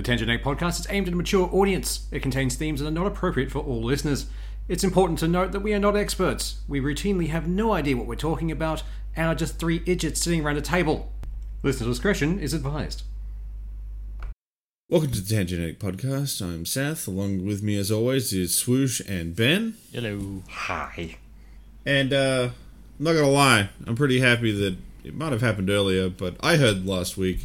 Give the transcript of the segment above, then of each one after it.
The Tangent Egg podcast is aimed at a mature audience. It contains themes that are not appropriate for all listeners. It's important to note that we are not experts. We routinely have no idea what we're talking about and are just three idiots sitting around a table. Listener discretion is advised. Welcome to the Tangenetic Podcast. I'm Seth. Along with me, as always, is Swoosh and Ben. Hello. Hi. And uh, I'm not gonna lie, I'm pretty happy that it might have happened earlier, but I heard last week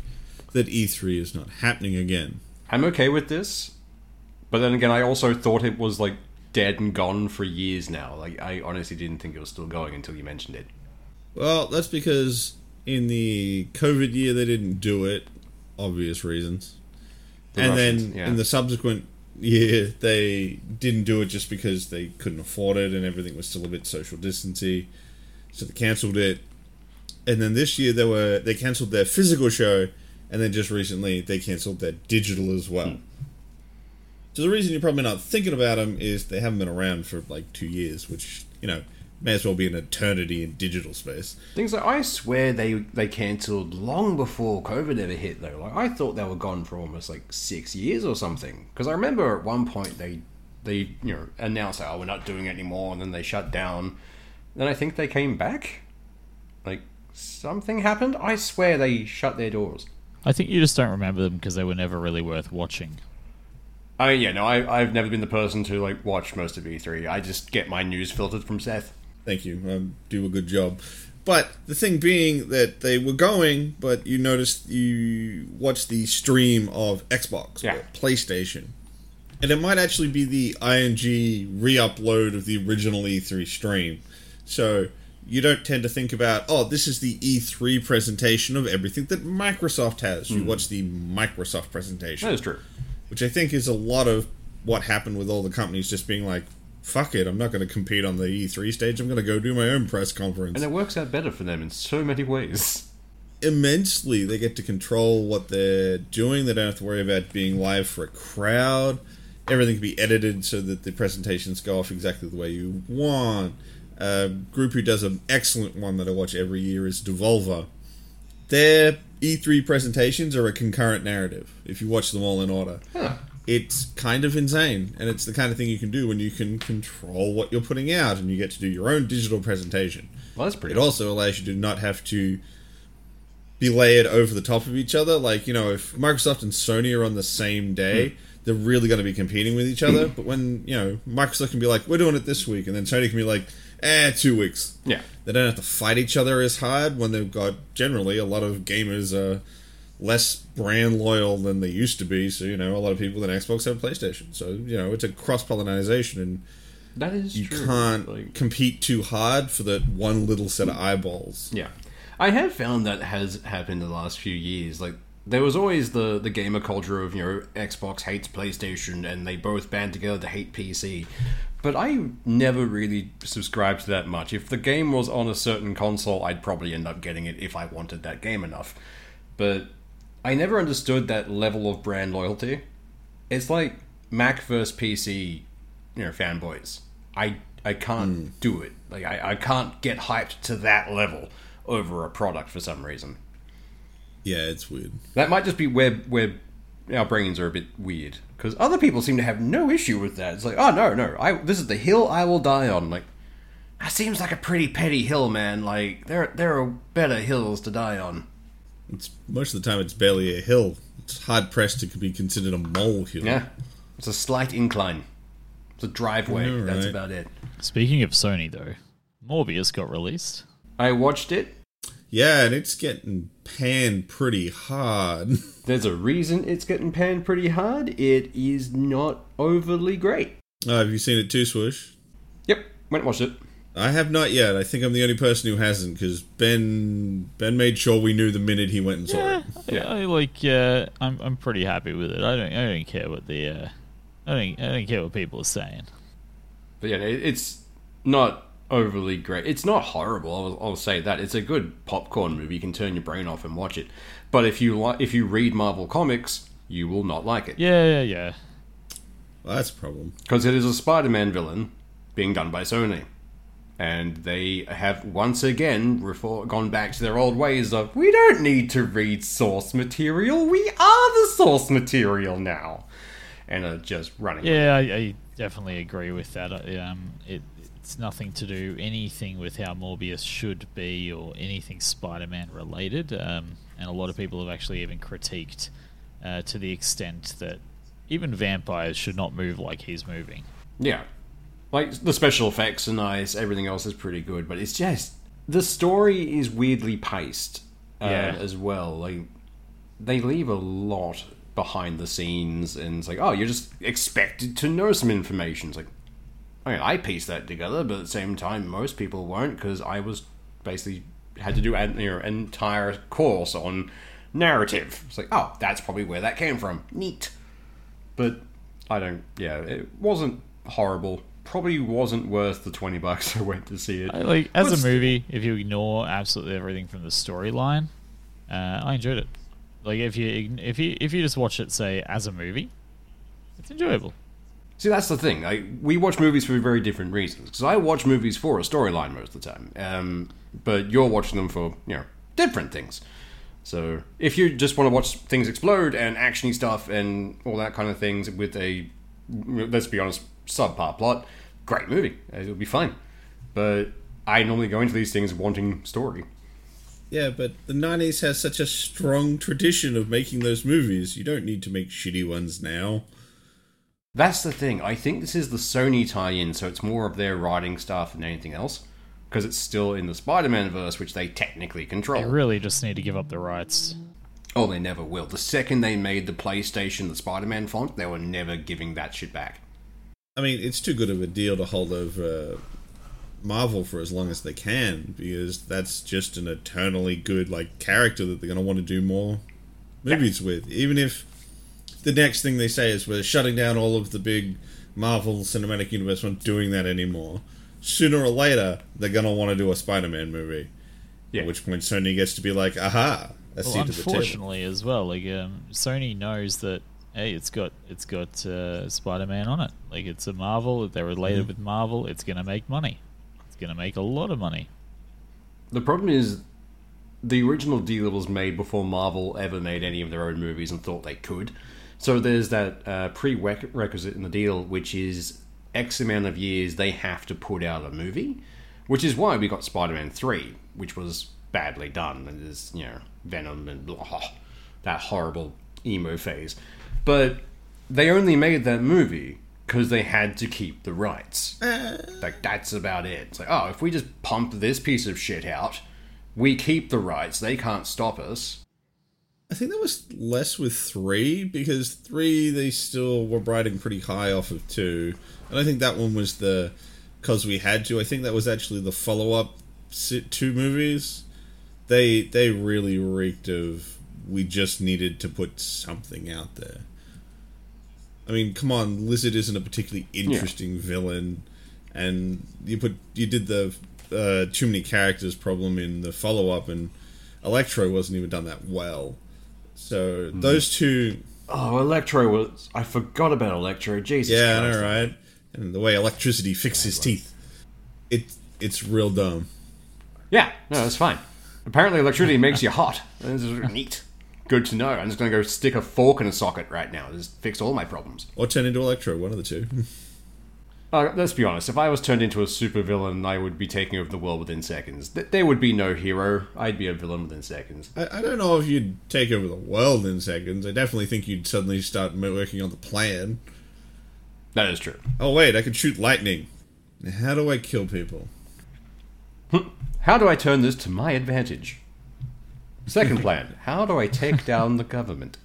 that E3 is not happening again. I'm okay with this, but then again, I also thought it was like dead and gone for years now. Like, I honestly didn't think it was still going until you mentioned it. Well, that's because in the COVID year they didn't do it, obvious reasons. The and Russians, then yeah. in the subsequent year they didn't do it just because they couldn't afford it and everything was still a bit social distancing. So they cancelled it. And then this year they were they cancelled their physical show and then just recently they cancelled their digital as well. So the reason you're probably not thinking about them is they haven't been around for like 2 years, which, you know, may as well be an eternity in digital space. Things like I swear they they cancelled long before COVID ever hit though. Like I thought they were gone for almost like six years or something. Because I remember at one point they they you know announced oh we're not doing it anymore, and then they shut down. Then I think they came back. Like something happened. I swear they shut their doors. I think you just don't remember them because they were never really worth watching. I yeah no I I've never been the person to like watch most of E3. I just get my news filtered from Seth. Thank you. Um, do a good job. But the thing being that they were going, but you noticed you watched the stream of Xbox Yeah. or PlayStation. And it might actually be the IGN re upload of the original E3 stream. So you don't tend to think about, oh, this is the E3 presentation of everything that Microsoft has. You hmm. watch the Microsoft presentation That is true. which I think is a lot of what happened with all the companies just being like, fuck it, I'm not going to compete on the E3 stage. I'm going to go do my own press conference. And it works out better for them in so many ways. Immensely, they get to control what they're doing. They don't have to worry about being live for a crowd. Everything can be edited so that the presentations go off exactly the way you want. A group who does an excellent one that I watch every year is Devolver. Their E3 presentations are a concurrent narrative if you watch them all in order. It's kind of insane, and it's the kind of thing you can do when you can control what you're putting out and you get to do your own digital presentation. Well, that's pretty. It also allows you to not have to be layered over the top of each other. Like, you know, if Microsoft and Sony are on the same day, hmm. they're really going to be competing with each other. Hmm. but when, you know, Microsoft can be like, we're doing it this week, and then Sony can be like, eh, two weeks. Yeah. They don't have to fight each other as hard when they've got generally a lot of gamers are less brand loyal than they used to be. So, you know, a lot of people in Xbox have PlayStation. So, you know, it's a cross pollination and That is you true. can't Like- compete too hard for that one little set of eyeballs. Yeah, I have found that has happened in the last few years. Like there was always the the gamer culture of you know Xbox hates PlayStation and they both band together to hate PC. But I never really subscribed to that much. If the game was on a certain console, I'd probably end up getting it if I wanted that game enough. But I never understood that level of brand loyalty. It's like Mac versus PC, you know, fanboys. I I can't hmm. do it. Like I, I can't get hyped to that level over a product for some reason. Yeah, it's weird. That might just be where where our brains are a bit weird because other people seem to have no issue with that. It's like, oh no, no, I this is the hill I will die on. Like that seems like a pretty petty hill, man. Like there there are better hills to die on. It's most of the time it's barely a hill. It's hard pressed to be considered a molehill. Yeah, it's a slight incline. It's a driveway. Yeah, That's about it. Speaking of Sony, though, Morbius got released. I watched it. Yeah, and it's getting panned pretty hard. There's a reason it's getting panned pretty hard. It is not overly great. oh, have you seen it too, Swoosh? Yep, went and watched it. I have not yet. I think I'm the only person who hasn't because Ben Ben made sure we knew the minute he went and saw Yeah, it. Yeah. I, I like. Uh, I'm I'm pretty happy with it. I don't I don't care what the. Uh, I don't I don't care what people are saying. But yeah, it's not overly great. It's not horrible. I'll, I'll say that. It's a good popcorn movie. You can turn your brain off and watch it. But if you like, if you read Marvel comics, you will not like it Yeah, yeah, yeah. Well, that's a problem. because it is a Spider-Man villain being done by Sony. And they have once again refor- gone back to their old ways of we don't need to read source material, we are the source material now. And are just running. Yeah, I, I definitely agree with that. I- Um, it, it's nothing to do anything with how Morbius should be or anything Spider-Man related. Um, and a lot of people have actually even critiqued uh, to the extent that even vampires should not move like he's moving. Yeah. Like, the special effects are nice, everything else is pretty good, but it's just. The story is weirdly paced uh, Yeah. as well. Like, they leave a lot behind the scenes, and it's like, oh, you're just expected to know some information. It's like, I mean, I pieced that together, but at the same time, most people won't, because I was basically had to do an you know, entire course on narrative. It's like, oh, that's probably where that came from. Neat. But I don't. Yeah, it wasn't horrible. Probably wasn't worth the twenty bucks I went to see it. I- Like as But a movie, if you ignore absolutely everything from the storyline, uh, I enjoyed it. Like if you if you if you just watch it, say as a movie, it's enjoyable. See, that's the thing. We watch movies for very different reasons. Because I watch movies for a storyline most of the time, um, but you're watching them for you know different things. So if you just want to watch things explode and actiony stuff and all that kind of things with a let's be honest subpar plot, great movie. It'll be fine. But I normally go into these things wanting story. Yeah, but the 90s has such a strong tradition of making those movies. You don't need to make shitty ones now. That's the thing. I think this is the Sony tie-in, so it's more of their writing stuff than anything else. Because it's still in the Spider-Man verse, which they technically control. They really just need to give up the rights. Oh, they never will. The second they made the PlayStation the Spider-Man font, they were never giving that shit back. I mean, it's too good of a deal to hold over uh, Marvel for as long as they can because that's just an eternally good like character that they're going to want to do more movies with. Even if the next thing they say is we're shutting down all of the big Marvel Cinematic Universe, we're not doing that anymore. Sooner or later, they're going to want to do a Spider-Man movie. Yeah. At which point Sony gets to be like, aha, a Well, seat at the table. unfortunately, as well, like um, Sony knows that hey, it's got it's got uh, Spider-Man on it. Like it's a Marvel. They're related Mm-hmm. with Marvel. It's gonna make money. It's gonna make a lot of money. The problem is, the original deal was made before Marvel ever made any of their own movies and thought they could. So there's that uh, prerequisite in the deal, which is X amount of years they have to put out a movie, which is why we got Spider-Man Three, which was badly done, and there's you know Venom and blah, that horrible emo phase. But they only made that movie because they had to keep the rights. Like that's about it. It's like, oh, if we just pump this piece of shit out, we keep the rights. They can't stop us. I think that was less with three because three they still were riding pretty high off of two, and I think that one was the because we had to. I think that was actually the follow up two movies. They they really reeked of we just needed to put something out there. I mean, come on, Lizard isn't a particularly interesting villain, and you put you did the uh, too many characters problem in the follow up, and Electro wasn't even done that well. So mm-hmm. those two, Oh, Electro was. I forgot about Electro. Jesus. yeah, I Christ. know, right? And the way electricity fixes teeth, it it's real dumb. Yeah, no, that's fine. Apparently, electricity makes you hot. This is neat. Good to know. I'm just going to go stick a fork in a socket right now. Just fix all my problems. Or turn into Electro, one of the two. Uh, let's be honest. If I was turned into a supervillain, I would be taking over the world within seconds. Th- there would be no hero. I'd be a villain within seconds. I, I don't know if you'd take over the world in seconds. I definitely think you'd suddenly start working on the plan. That is true. Oh wait, I can shoot lightning. How do I kill people? How do I turn this to my advantage? Second plan. How do I take down the government?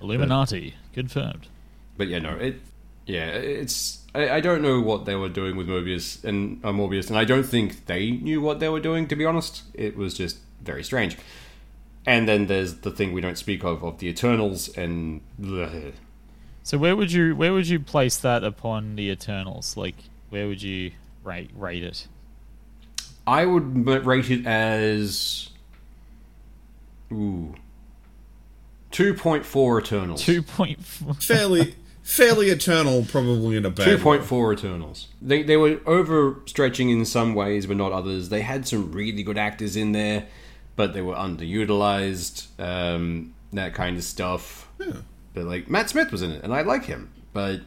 Illuminati confirmed. But yeah, no, it. Yeah, it's. I, I don't know what they were doing with Mobius and uh, Morbius, and I don't think they knew what they were doing. To be honest, it was just very strange. And then there's the thing we don't speak of of the Eternals and. bleh. So where would you where would you place that upon the Eternals? Like where would you rate rate it? I would rate it as. Ooh. 2.4 Eternals. Two point four. Fairly fairly eternal, probably in a bad. Two point four Eternals. They they were overstretching in some ways, but not others. They had some really good actors in there, but they were underutilized. Um, that kind of stuff. Yeah. But like Matt Smith was in it, and I like him, but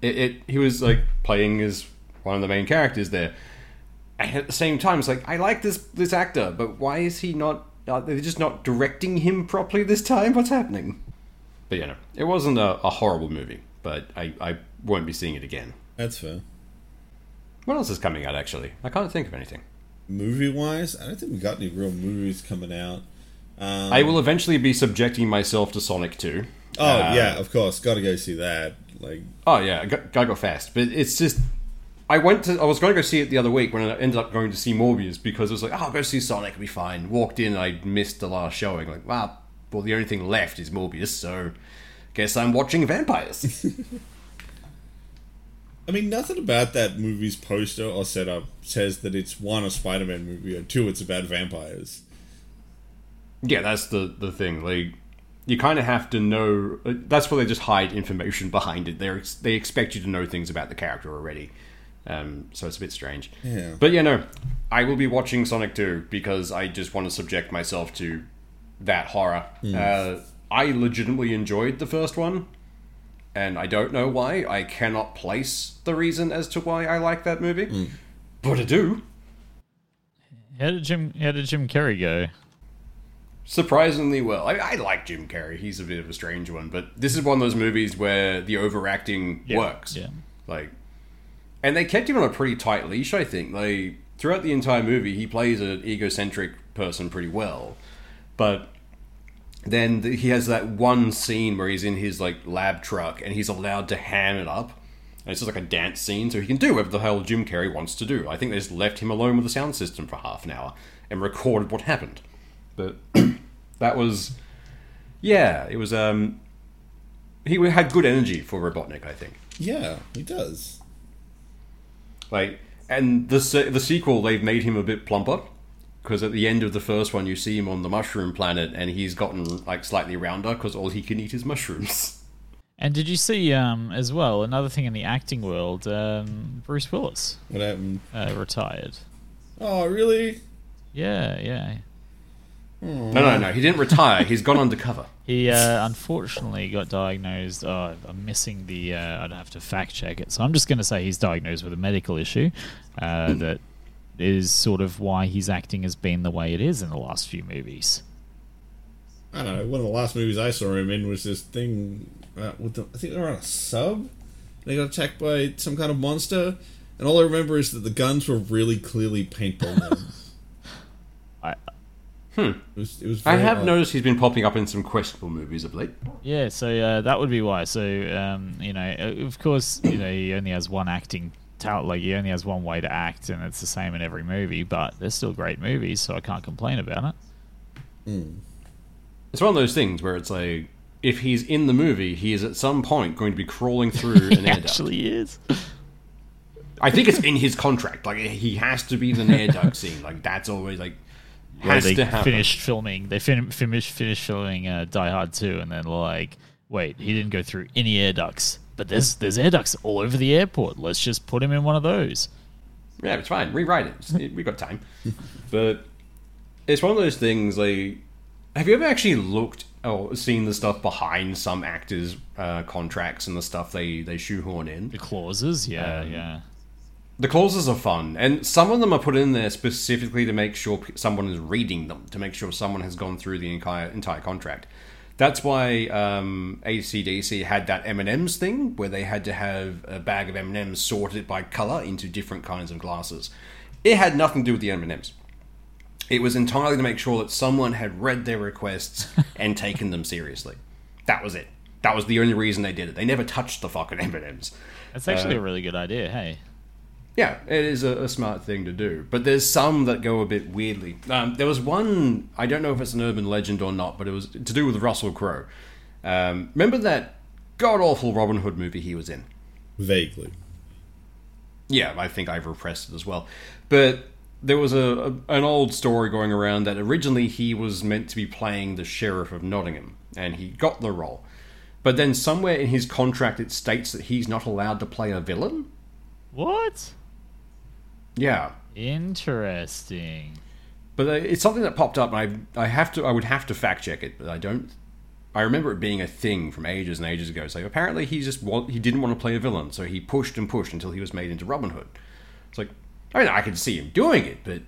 it, it he was like playing as one of the main characters there. And at the same time, it's like I like this this actor, but why is he not? Are they just not directing him properly this time? What's happening? But you know, it wasn't a, a horrible movie, but I, I won't be seeing it again. That's fair. What else is coming out? Actually, I can't think of anything. Movie wise, I don't think we got any real movies coming out. Um, I will eventually be subjecting myself to Sonic 2. Oh Uh, yeah, of course, got to go see that. Like, Oh yeah, gotta go fast. But it's just, I went to, I was going to go see it the other week when I ended up going to see Morbius because it was like, oh, I'll go see Sonic, it'll be fine. Walked in, I missed the last showing. Like, wow, well, the only thing left is Morbius, so guess I'm watching vampires. I mean, nothing about that movie's poster or setup says that it's one a Spider-Man movie or two it's about vampires. yeah, that's the the thing. Like, you kind of have to know. uh, That's why they just hide information behind it. They they expect you to know things about the character already. Um, so it's a bit strange. Yeah. But you know, I will be watching Sonic 2 because I just want to subject myself to that horror. Uh, I legitimately enjoyed the first one, and I don't know why. I cannot place the reason as to why I like that movie, but I do. How did Jim? How did Jim Carrey go? Surprisingly well. I, I like Jim Carrey. He's a bit of a strange one, but this is one of those movies where the overacting works. Yeah. Like, and they kept him on a pretty tight leash. I think. Like throughout the entire movie, he plays an egocentric person pretty well, but then th- he has that one scene where he's in his like lab truck and he's allowed to ham it up. And it's just like a dance scene, so he can do whatever the hell Jim Carrey wants to do. I think they just left him alone with the sound system for half an hour and recorded what happened. But that was, yeah, it was. um He had good energy for Robotnik, I think. Yeah, he does. Like, and the the sequel, they've made him a bit plumper because at the end of the first one, you see him on the mushroom planet, and he's gotten like slightly rounder because all he can eat is mushrooms. And did you see um, as well another thing in the acting world? Um, Bruce Willis What happened? uh, retired. Oh, really? Yeah, yeah. No, no, no, he didn't retire. He's gone undercover. He uh, unfortunately got diagnosed. Oh, I'm missing the. Uh, I'd have to fact check it. So I'm just going to say he's diagnosed with a medical issue uh, that is sort of why his acting has been the way it is in the last few movies. I don't know. One of the last movies I saw him in was this thing. Uh, with the, I think they were on a sub. They got attacked by some kind of monster, and all I remember is that the guns were really clearly paintball guns. I, It was. It was. I have odd. noticed he's been popping up in some questionable movies of late. yeah, so uh, that would be why. So um, you know, uh, of course, you know, he only has one acting talent. Like he only has one way to act, and it's the same in every movie. But they're still great movies, so I can't complain about it. It's one of those things where it's like, if he's in the movie, he is at some point going to be crawling through an He air duct. actually is. I think it's in his contract. Like he has to be in an air duct scene. Like that's always like where has they to happen. finished filming. They fin- finished finished filming uh, Die Hard two, and then like, wait, he didn't go through any air ducts, but there's there's air ducts all over the airport. Let's just put him in one of those. Yeah, it's fine. Rewrite it. We've got time. but it's one of those things. Like, have you ever actually looked or seen the stuff behind some actors' uh, contracts and the stuff they they shoehorn in? The clauses, yeah, Um, yeah. The clauses are fun, and some of them are put in there specifically to make sure someone is reading them, to make sure someone has gone through the entire entire contract. That's why um, ACDC had that M and M's thing, where they had to have a bag of M and M's sorted by color into different kinds of glasses. It had nothing to do with the M and M's. It was entirely to make sure that someone had read their requests and taken them seriously. That was it. That was the only reason they did it. They never touched the fucking M and M's. That's actually uh, a really good idea. Hey, Yeah, it is a, a smart thing to do. But there's some that go a bit weirdly. Um, there was one, I don't know if it's an urban legend or not, but it was to do with Russell Crowe. Um, remember that god awful Robin Hood movie he was in? Vaguely. Yeah, I think I've repressed it as well. But there was a, a an old story going around that originally he was meant to be playing the sheriff of Nottingham, and he got the role. but then somewhere in his contract it states that he's not allowed to play a villain. What? Yeah, Interesting. but uh, it's something that popped up, and I I have to I would have to fact check it, but I don't. I remember it being a thing from ages and ages ago. So apparently he just wa- he didn't want to play a villain, so he pushed and pushed until he was made into Robin Hood. It's like I mean I could see him doing it, but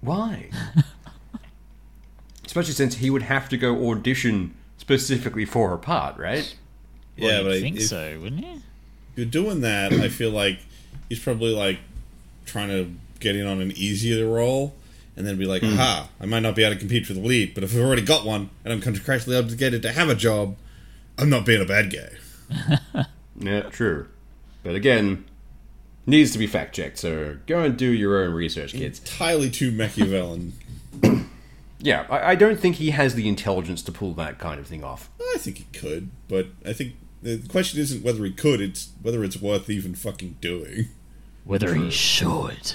why? Especially since he would have to go audition specifically for a part, right? Well, yeah, you'd but I- think if so, wouldn't you? you're doing that, I feel like he's probably like trying to get in on an easier role, and then be like, hmm. "Aha! I might not be able to compete for the lead, but if I've already got one and I'm contractually obligated to have a job, I'm not being a bad guy." Yeah, true. But again, needs to be fact checked. So go and do your own research, kids. Entirely too Machiavellian. Yeah, I, I don't think he has the intelligence to pull that kind of thing off. I think he could, but I think the question isn't whether he could; it's whether it's worth even fucking doing. Whether he should.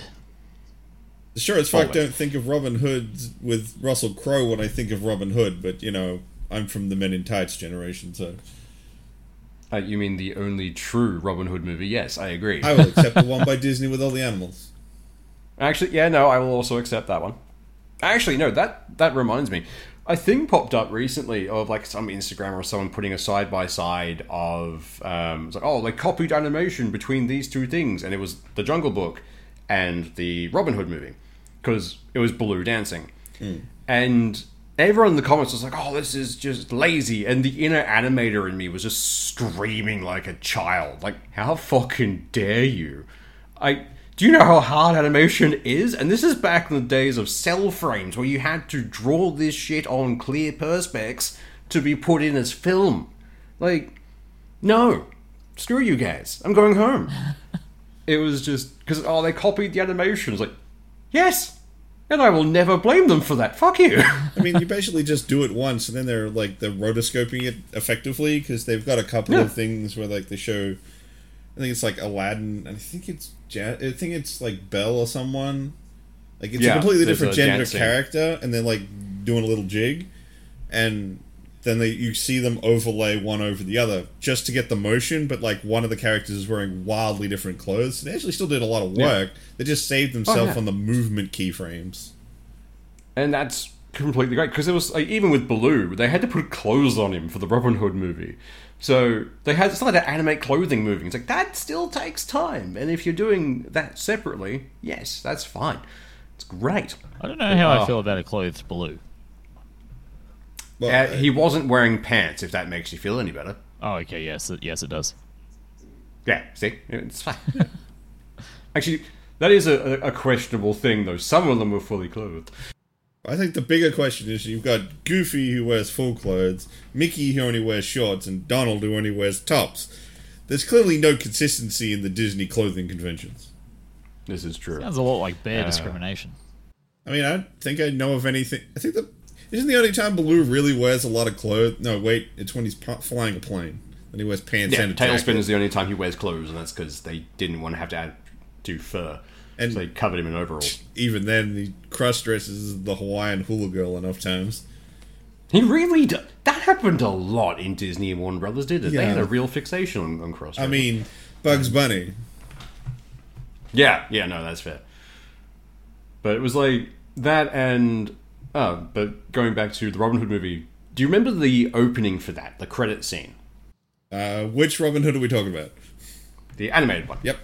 Sure as fuck don't think of Robin Hood with Russell Crowe when I think of Robin Hood, but you know, I'm from the Men in Tights generation, so Uh, you mean the only true Robin Hood movie? Yes, I agree. I will accept the one by Disney with all the animals. Actually, yeah, no, I will also accept that one. Actually, no, that that reminds me. A thing popped up recently of like some Instagram or someone putting a side by side of um, it's like oh they copied animation between these two things, and it was the Jungle Book and the Robin Hood movie because it was Baloo dancing, and everyone in the comments was like oh this is just lazy, and the inner animator in me was just screaming like a child, like how fucking dare you! I do you know how hard animation is? And this is back in the days of cell frames where you had to draw this shit on clear perspex to be put in as film. Like, no, screw you guys. I'm going home. it was just because oh they copied the animations. Like, yes, and I will never blame them for that. Fuck you. I mean, you basically just do it once, and then they're like they're rotoscoping it effectively because they've got a couple Yeah. of things where like they show. I think it's like Aladdin, and I think it's ja- I think it's like Belle or someone. Like it's Yeah, a completely different a gender dancing. character, and they're like doing a little jig, and then they you see them overlay one over the other just to get the motion. But like one of the characters is wearing wildly different clothes. They actually still did a lot of Yeah. work. They just saved oh, themselves yeah. on the movement keyframes. and that's completely great because it was like even with Baloo, they had to put clothes on him for the Robin Hood movie. So they had still had to animate clothing moving. It's like that still takes time, and if you're doing that separately, yes, that's fine. It's great. I don't know how Oh. I feel about a clothed Baloo. Well, Uh, he wasn't wearing pants. If that makes you feel any better. Oh, okay, yes, yes, it does. Yeah, see, it's fine. Actually, that is a, a questionable thing, though. Some of them were fully clothed. I think the bigger question is you've got Goofy who wears full clothes, Mickey who only wears shorts, and Donald who only wears tops. There's clearly no consistency in the Disney clothing conventions. This is true. Sounds a lot like bear Uh, discrimination. I mean, I don't think I know of anything. I think that isn't the only time Baloo really wears a lot of clothes. No, wait, it's when he's p- flying a plane. Then he wears pants Yeah, and a TaleSpin jacket. is the only time he wears clothes, and that's because they didn't want to have to add do fur, And- so they covered him in overalls. Even then, he cross dresses the Hawaiian hula girl enough times. He really did. That happened a lot in Disney and Warner Brothers, did it? They had a real fixation on, on cross. I mean, Bugs Bunny. yeah, yeah, no, that's fair. But it was like that, and oh, but going back to the Robin Hood movie, do you remember the opening for that, the credit scene, Uh, which Robin Hood are we talking about? the animated one? Yep.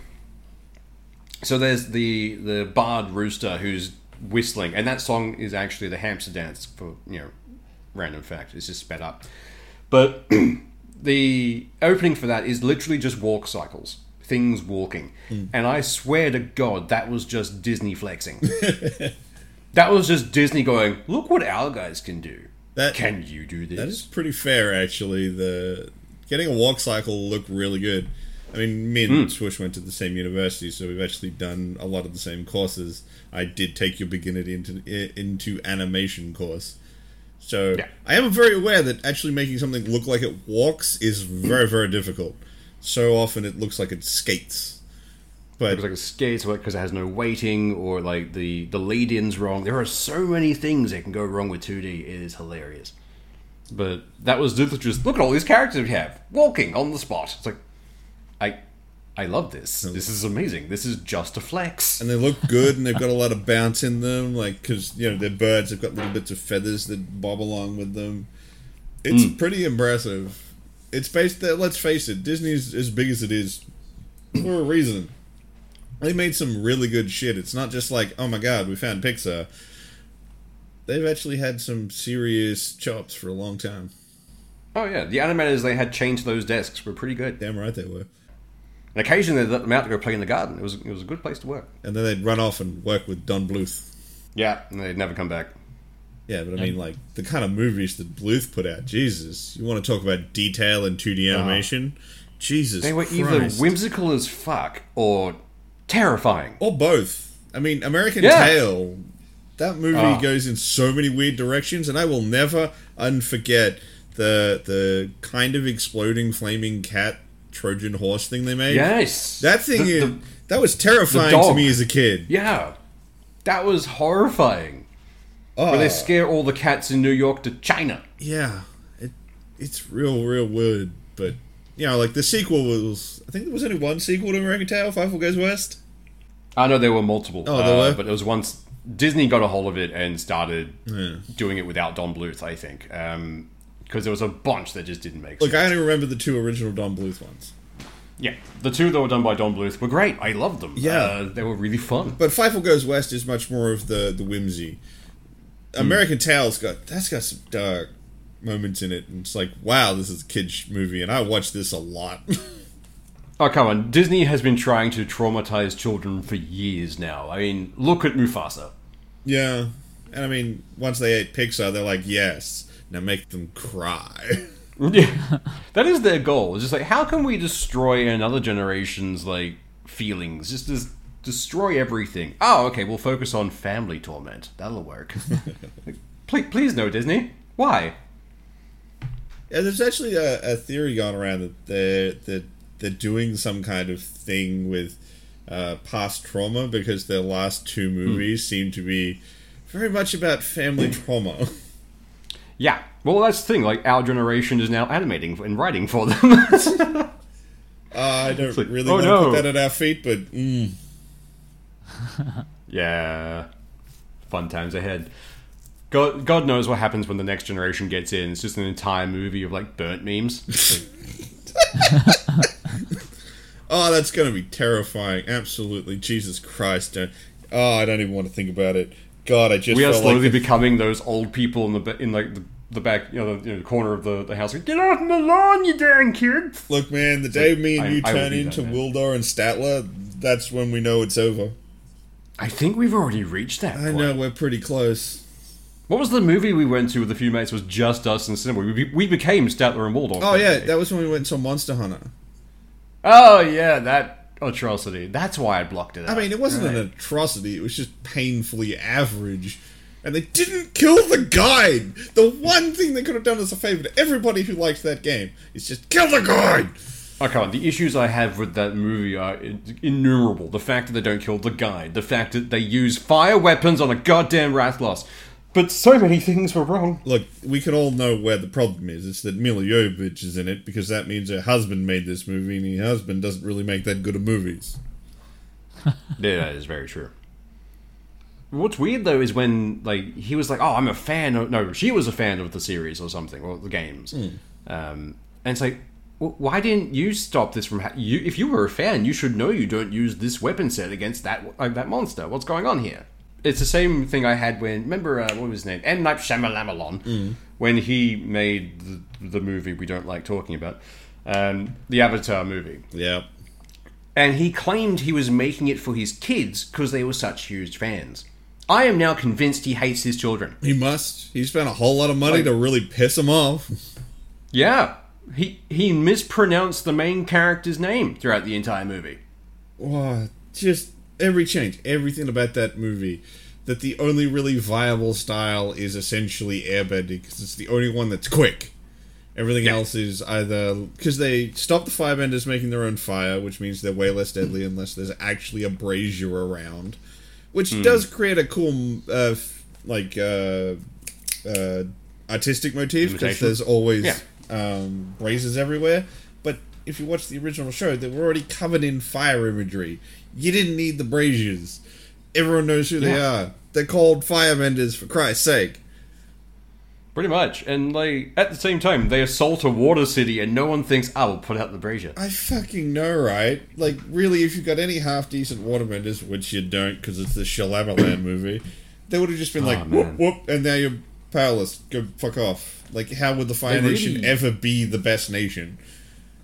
So there's the the bard rooster who's whistling, and that song is actually the hamster dance. For you know, random fact, it's just sped up. But the opening for that is literally just walk cycles, things walking, hmm. and I swear to God, that was just Disney flexing. that was just Disney going, "Look what our guys can do. That Can you do this? That is pretty fair, actually. The getting a walk cycle look really good. I mean, me and hmm. Swish went to the same university, so we've actually done a lot of the same courses. I did take your beginner into into animation course, so Yeah. I am very aware that actually making something look like it walks is very very difficult. So often it looks like it skates, but It was like it skates because it has no weighting, or like the the lead-in's wrong. There are so many things that can go wrong with 2D. It is hilarious. But that was literally just look at all these characters we have walking on the spot. It's like, I love this. This is amazing. This is just a flex. and they look good and they've got a lot of bounce in them like because you know they're birds they've got little bits of feathers that bob along with them. It's mm. pretty impressive. It's based that let's face it disney's as big as it is for a reason. They made some really good shit. It's not just like oh my god we found pixar. They've actually had some serious chops for a long time. Oh yeah, the animators they had chained to those desks were pretty good. damn right they were And occasionally they let them out to go play in the garden. It was it was a good place to work. and then they'd run off and work with don bluth Yeah, and they'd never come back. Yeah, but I mean, like the kind of movies that Bluth put out. Jesus, you want to talk about detail and 2D animation? Jesus, They were Christ. either whimsical as fuck or terrifying. or both. I mean, American Yeah. Tail. That movie Ah. goes in so many weird directions, and I will never unforget the the kind of exploding flaming cat Trojan horse thing they made. Yes, that thing The- is the- that was terrifying to me as a kid. yeah, that was horrifying. Oh, Where they scare all the cats in New York to China. yeah, it it's real, real weird. But you know, like the sequel was. I think there was only one sequel to American Tail. Fievel Goes West. I know there were multiple. Oh, there uh, were? but it was once Disney got a hold of it and started Yeah. doing it without Don Bluth. I think because there was a bunch that just didn't make Look, sense. I only remember the two original Don Bluth ones. yeah, the two that were done by Don Bluth were great. I loved them. Yeah. uh, they were really fun. But Fievel Goes West is much more of the the whimsy. American Tail's got that's got some dark moments in it, and it's like, wow, this is a kids movie, and I watch this a lot. Oh come on! Disney has been trying to traumatize children for years now. I mean, look at Mufasa. yeah, and I mean, once they ate Pixar, they're like, yes, now make them cry. Yeah, that is their goal. It's just like, how can we destroy another generation's like feelings? Just des- destroy everything. Oh, okay. We'll focus on family torment. That'll work. please, please, no, Disney. Why? Yeah, there's actually a, a theory going around that they're that they're doing some kind of thing with uh, past trauma because their last two movies seem to be very much about family trauma. Yeah. Well, that's the thing. Like, our generation is now animating and writing for them. Uh, I don't like, really oh, want to no. put that at our feet, but mm, yeah. Fun times ahead. God, God knows what happens when the next generation gets in. It's just an entire movie of like burnt memes. oh, that's going to be terrifying. Absolutely, Jesus Christ! Don't, oh, I don't even want to think about it. God, I just we are slowly like becoming those old people in the in like the, the back, you know, the, you know, the corner of the, the house. Like, Get off my lawn, you damn kids! look, man. The day me and I- you I turn that into man. Waldorf and Statler, that's when we know it's over. I think we've already reached that. I point. know we're pretty close. What was the movie we went to with a few mates? Was just us in cinema. We, be- we became Statler and Waldorf. Oh yeah, day. that was when we went to Monster Hunter. Oh yeah, that atrocity. That's why I blocked it. I mean, it wasn't Right. an atrocity. It was just painfully average. And they didn't kill the guide. The one thing they could have done as a favor to everybody who likes that game is just kill the guide. Okay, on, the issues I have with that movie are innumerable. The fact that they don't kill the guide, the fact that they use fire weapons on a goddamn Rathalos. But so many things were wrong. Look, we can all know where the problem is. It's that Milla Jovovich is in it because that means her husband made this movie, and her husband doesn't really make that good of movies. Yeah, that is very true. What's weird though is when like he was like, "Oh, I'm a fan." of... No, she was a fan of the series or something, or the games. Um, and it's like, well, why didn't you stop this from? Ha- you, if you were a fan, you should know you don't use this weapon set against that like, that monster. What's going on here? It's the same thing I had when remember uh, what was his name? M Night Shyamalan when he made the, the movie we don't like talking about, um, the Avatar movie Yeah. and he claimed he was making it for his kids because they were such huge fans. I am now convinced he hates his children. He must. He spent a whole lot of money Like- to really piss him off. Yeah, he he mispronounced the main character's name throughout the entire movie. Wow, just every change, everything about that movie. That the only really viable style is essentially airbending because it's the only one that's quick. Everything Yeah. else is either because they stop the firebenders making their own fire, which means they're way less deadly unless there's actually a brazier around, which does create a cool uh, like uh, uh, artistic motif because there's always Yeah. um, braziers everywhere. But if you watch the original show, they were already covered in fire imagery. You didn't need the braziers. Everyone knows who they are. They're called firebenders for Christ's sake. Pretty much. And like at the same time, they assault a water city and no one thinks, oh, we'll put out the brazier. I fucking know, right? Like, really, if you've got any half decent waterbenders, which you don't because it's the Shalamalan movie, they would have just been like, Oh, whoop, man. whoop, and now you're powerless. Go fuck off. Like, how would the Fire They Nation ever be the best nation?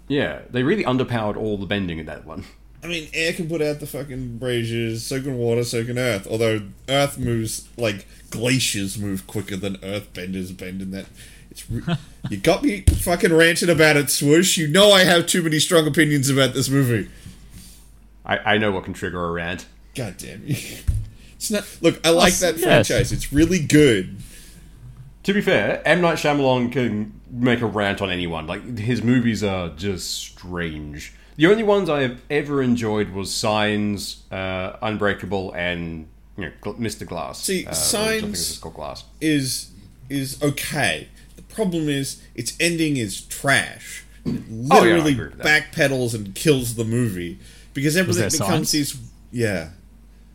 Yeah, they really underpowered all the bending in that one. I mean, air can put out the fucking braziers, so can water, so can earth. Although earth moves like glaciers move quicker than earthbenders bend in that. It's re- you got me fucking ranting about it, swoosh. You know I have too many strong opinions about this movie. I, I know what can trigger a rant. God damn you. It's not. Look, I like that yes. franchise. It's really good. To be fair, M Night Shyamalan can make a rant on anyone. Like his movies are just strange. The only ones I have ever enjoyed was Signs, uh, Unbreakable, and you know, Mr. Glass. See, uh, or Signs- it's called Glass. Is is okay. The problem is its ending is trash. It Oh, yeah, I literally agree with that. backpedals and kills the movie because everything becomes Signs? these. Yeah.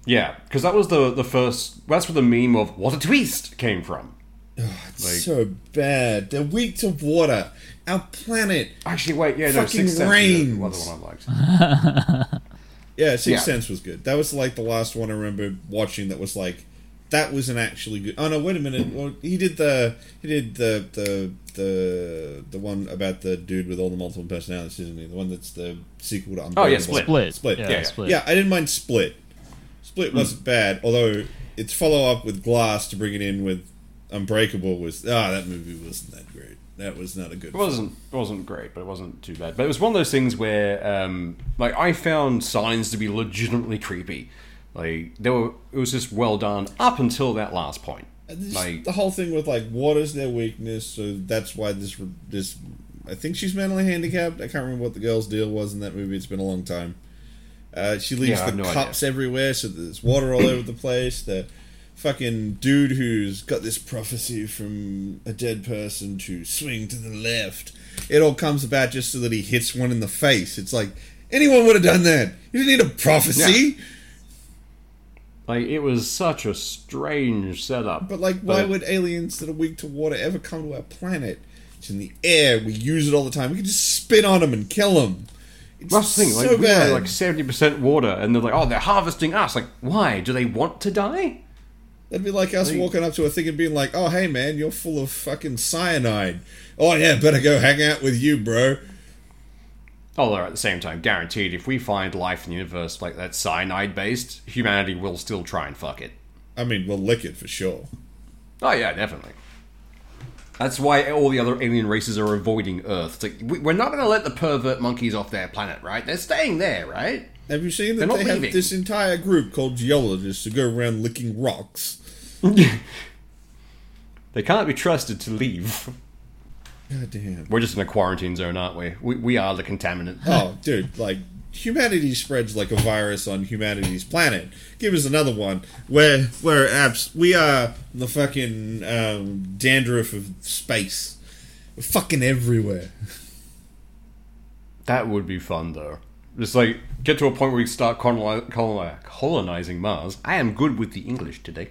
Yeah, because that was the the first. That's where the meme of "What a twist" came from. It's Like- so bad. They're weak to water. Our planet. Actually, wait, yeah, no, Fucking Sixth Sense rains. was the other one I liked. Yeah, Sixth Yeah. Sense was good. That was like the last one I remember watching. That was like, that was an actually good. Oh no, wait a minute. Well, he did the he did the the the the one about the dude with all the multiple personalities, isn't he? The one that's the sequel to Unbreakable. Oh, yeah, Unbreakable. Split. Split. Split. Yeah, Yeah, yeah. split. Yeah, I didn't mind Split. Split wasn't bad, although its follow up with Glass to bring it in with Unbreakable was ah that movie wasn't that great. That was not a good. It wasn't it wasn't great, but it wasn't too bad. But it was one of those things where, um, like, I found signs to be legitimately creepy. Like, they were, it was just well done up until that last point. Like, the whole thing with like what is their weakness, so that's why this this. I think she's mentally handicapped. I can't remember what the girl's deal was in that movie. It's been a long time. Uh, she leaves Yeah, the no cups everywhere, so there's water all over the place. The fucking dude who's got this prophecy from a dead person to swing to the left. It all comes about just so that he hits one in the face. It's like anyone would have done that. You didn't need a prophecy. like it was such a strange setup. But like, why But- would aliens that are weak to water ever come to our planet? It's in the air. We use it all the time. We can just spit on them and kill them. It's That's the thing, like, so we bad. are like 70% water, and they're like, oh, they're harvesting us. Like, why? Do they want to die? That'd be like us Like- walking up to a thing and being like, "Oh, hey man, you're full of fucking cyanide." Oh yeah, better go hang out with you, bro. Oh, Although at the same time, guaranteed, if we find life in the universe like that cyanide based, humanity will still try and fuck it. I mean, we'll lick it for sure. Oh yeah, definitely. That's why all the other alien races are avoiding Earth. It's like we- we're not going to let the pervert monkeys off their planet, right? They're staying there, right? Have you seen that They're they have leaving. this entire group called geologists who go around licking rocks? They can't be trusted to leave. God damn. We're just in a quarantine zone, aren't we? We, we are the contaminant. Oh, dude, like humanity spreads like a virus on humanity's planet. Give us another one where where apps we are the fucking um, dandruff of space. We're fucking everywhere. That would be fun, though. Just like get to a point where we start coloni- coloni- colonizing Mars. I am good with the English today.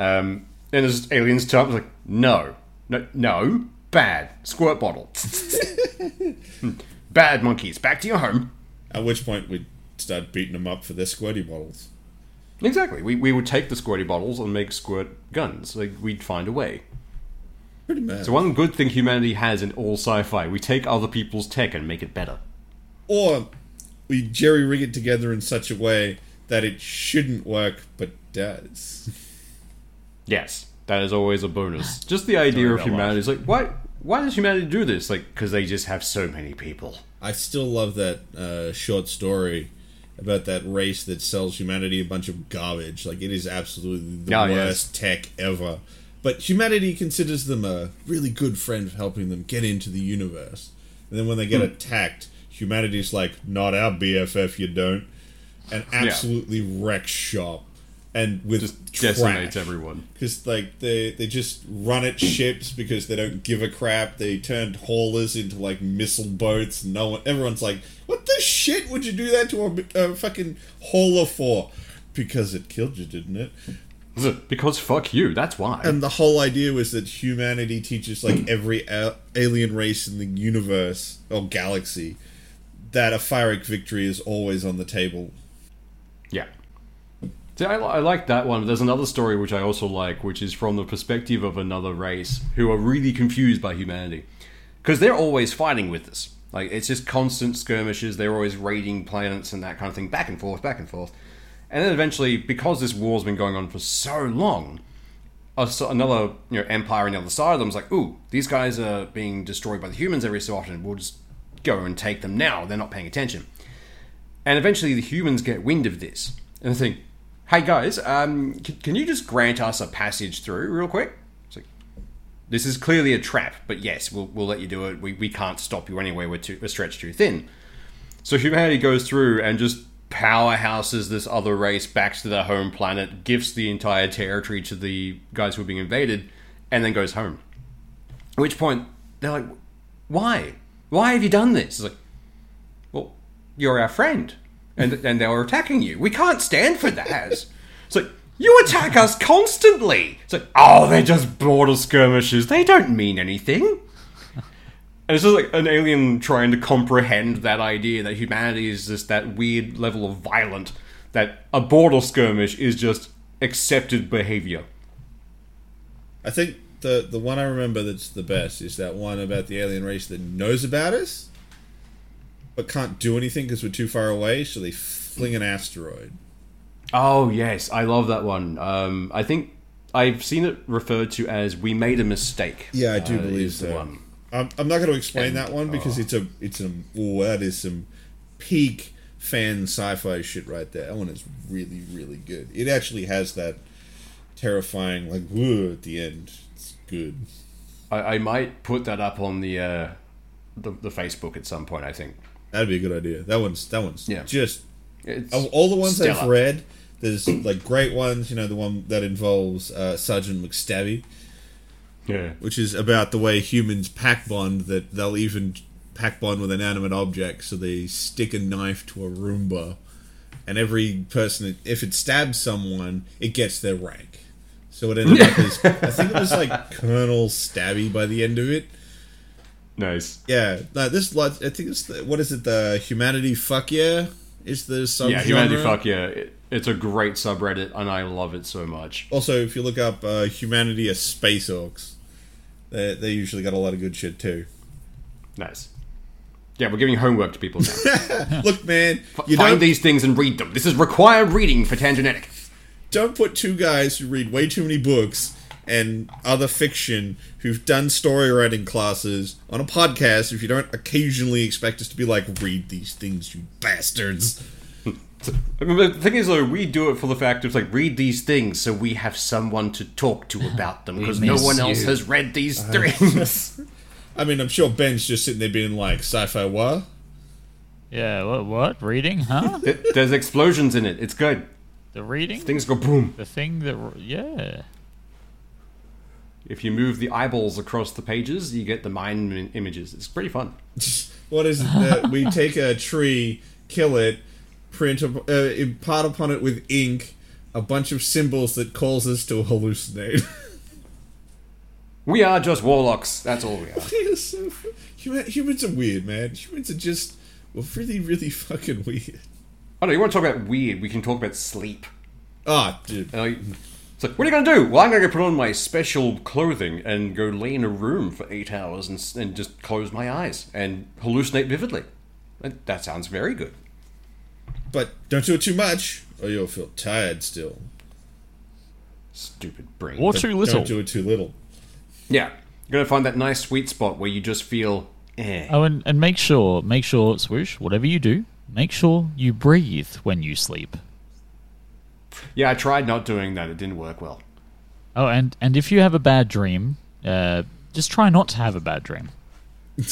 Um, and there's aliens turn up. It's like no, no, no, bad squirt bottle. bad monkeys. Back to your home. At which point we'd start beating them up for their squirty bottles. Exactly. We, we would take the squirty bottles and make squirt guns. Like we'd find a way. Pretty mad. So one good thing humanity has in all sci-fi, we take other people's tech and make it better. or we jerry rig it together in such a way that it shouldn't work but does. Yes, that is always a bonus. Just the idea of of our humanity is like, why? Why does humanity do this? Like, because they just have so many people. I still love that uh, short story about that race that sells humanity a bunch of garbage. Like it is absolutely the Oh, yes. worst tech ever. But humanity considers them a really good friend for helping them get into the universe. And then when they Hmm. get attacked, humanity's like, "Not our BFF, you don't," and absolutely wrecks shop. And with Just decimates trash. everyone. because like they they just run at ships because they don't give a crap. They turned haulers into like missile boats. No one, everyone's like, "What the shit would you do that to a, a fucking hauler for?" Because it killed you, didn't it? Because fuck you, that's why. And the whole idea was that humanity teaches like mm. every a- alien race in the universe or galaxy that a Pyrrhic victory is always on the table. See, I, I like that one. There's another story which I also like, which is from the perspective of another race who are really confused by humanity. Because they're always fighting with us. Like, it's just constant skirmishes. They're always raiding planets and that kind of thing, back and forth, back and forth. And then eventually, because this war's been going on for so long, another you know empire on the other side of them is like, ooh, these guys are being destroyed by the humans every so often. We'll just go and take them now. They're not paying attention. And eventually the humans get wind of this and they think, hey guys, um, can, can you just grant us a passage through real quick? It's like, this is clearly a trap, but yes, we'll, we'll let you do it. We, we can't stop you anyway. We're, too, we're stretched too thin. So humanity goes through and just powerhouses this other race back to their home planet, gives the entire territory to the guys who are being invaded, and then goes home. At which point, they're like, why? Why have you done this? It's like, well, you're our friend, and and they were attacking you. We can't stand for that. It's like you attack us constantly. It's like, oh, they're just border skirmishes. They don't mean anything. And it's just like an alien trying to comprehend that idea that humanity is just that weird level of violent that a border skirmish is just accepted behavior. I think the the one I remember that's the best is that one about the alien race that knows about us, but can't do anything because we're too far away. So they fling an asteroid. Oh yes, I love that one. Um, I think I've seen it referred to as "We made a mistake." Yeah, I do uh, believe so. one. I'm, I'm not going to explain And- that one because oh. it's a it's a oh that is some peak fan sci-fi shit right there. That one is really really good. It actually has that terrifying like woo at the end. It's good. I, I might put that up on the, uh, the the Facebook at some point. I think That'd be a good idea. That one's that one's Yeah. just it's of all the ones I've read. There's like great ones. You know the one that involves uh, Sergeant McStabby. Yeah, which is about the way humans pack bond that they'll even pack bond with inanimate objects so they stick a knife to a Roomba and every person if it stabs someone it gets their rank so it ended up as I think it was like Colonel Stabby by the end of it nice. yeah no, this I think it's the, what is it the humanity fuck yeah is the Yeah, humanity fuck yeah. It, it's a great subreddit, and I love it so much. also if you look up uh, humanity as space orcs they, they usually got a lot of good shit too Nice. Yeah, we're giving homework to people now. look man you Find these things and read them. This is required reading for Tangenetic. don't put two guys who read way too many books and other fiction who've done story writing classes on a podcast if you don't occasionally expect us to be like, read these things, you bastards. I mean, the thing is, though, we do it for the fact of like read these things so we have someone to talk to about them because no miss one else you. has read these uh-huh. things. I mean, I'm sure Ben's just sitting there being like, sci fi what? Yeah, what? What? Reading? Huh? There's explosions in it. It's good. the reading? Things go boom. The thing that. Yeah. If you move the eyeballs across the pages, you get the mind im- images. It's pretty fun. What is it? that we take a tree, kill it, print, up- uh, impart upon it with ink a bunch of symbols that cause us to hallucinate. We are just warlocks. That's all we are. So human, humans are weird, man. Humans are just well, really, really fucking weird. Oh know. you want to talk about weird? We can talk about sleep. Ah, dude. Uh, it's like, what are you going to do? Well, I'm going to go put on my special clothing and go lay in a room for eight hours and, and just close my eyes and hallucinate vividly. That, that sounds very good. But don't do it too much, or you'll feel tired still. Stupid brain. Or too little. Don't do it too little. Yeah, you're going to find that nice sweet spot where you just feel, eh. Oh, and, and make sure, make sure, swoosh, whatever you do, make sure you breathe when you sleep. Yeah, I tried not doing that. It didn't work well. Oh, and, and if you have a bad dream, uh, just try not to have a bad dream.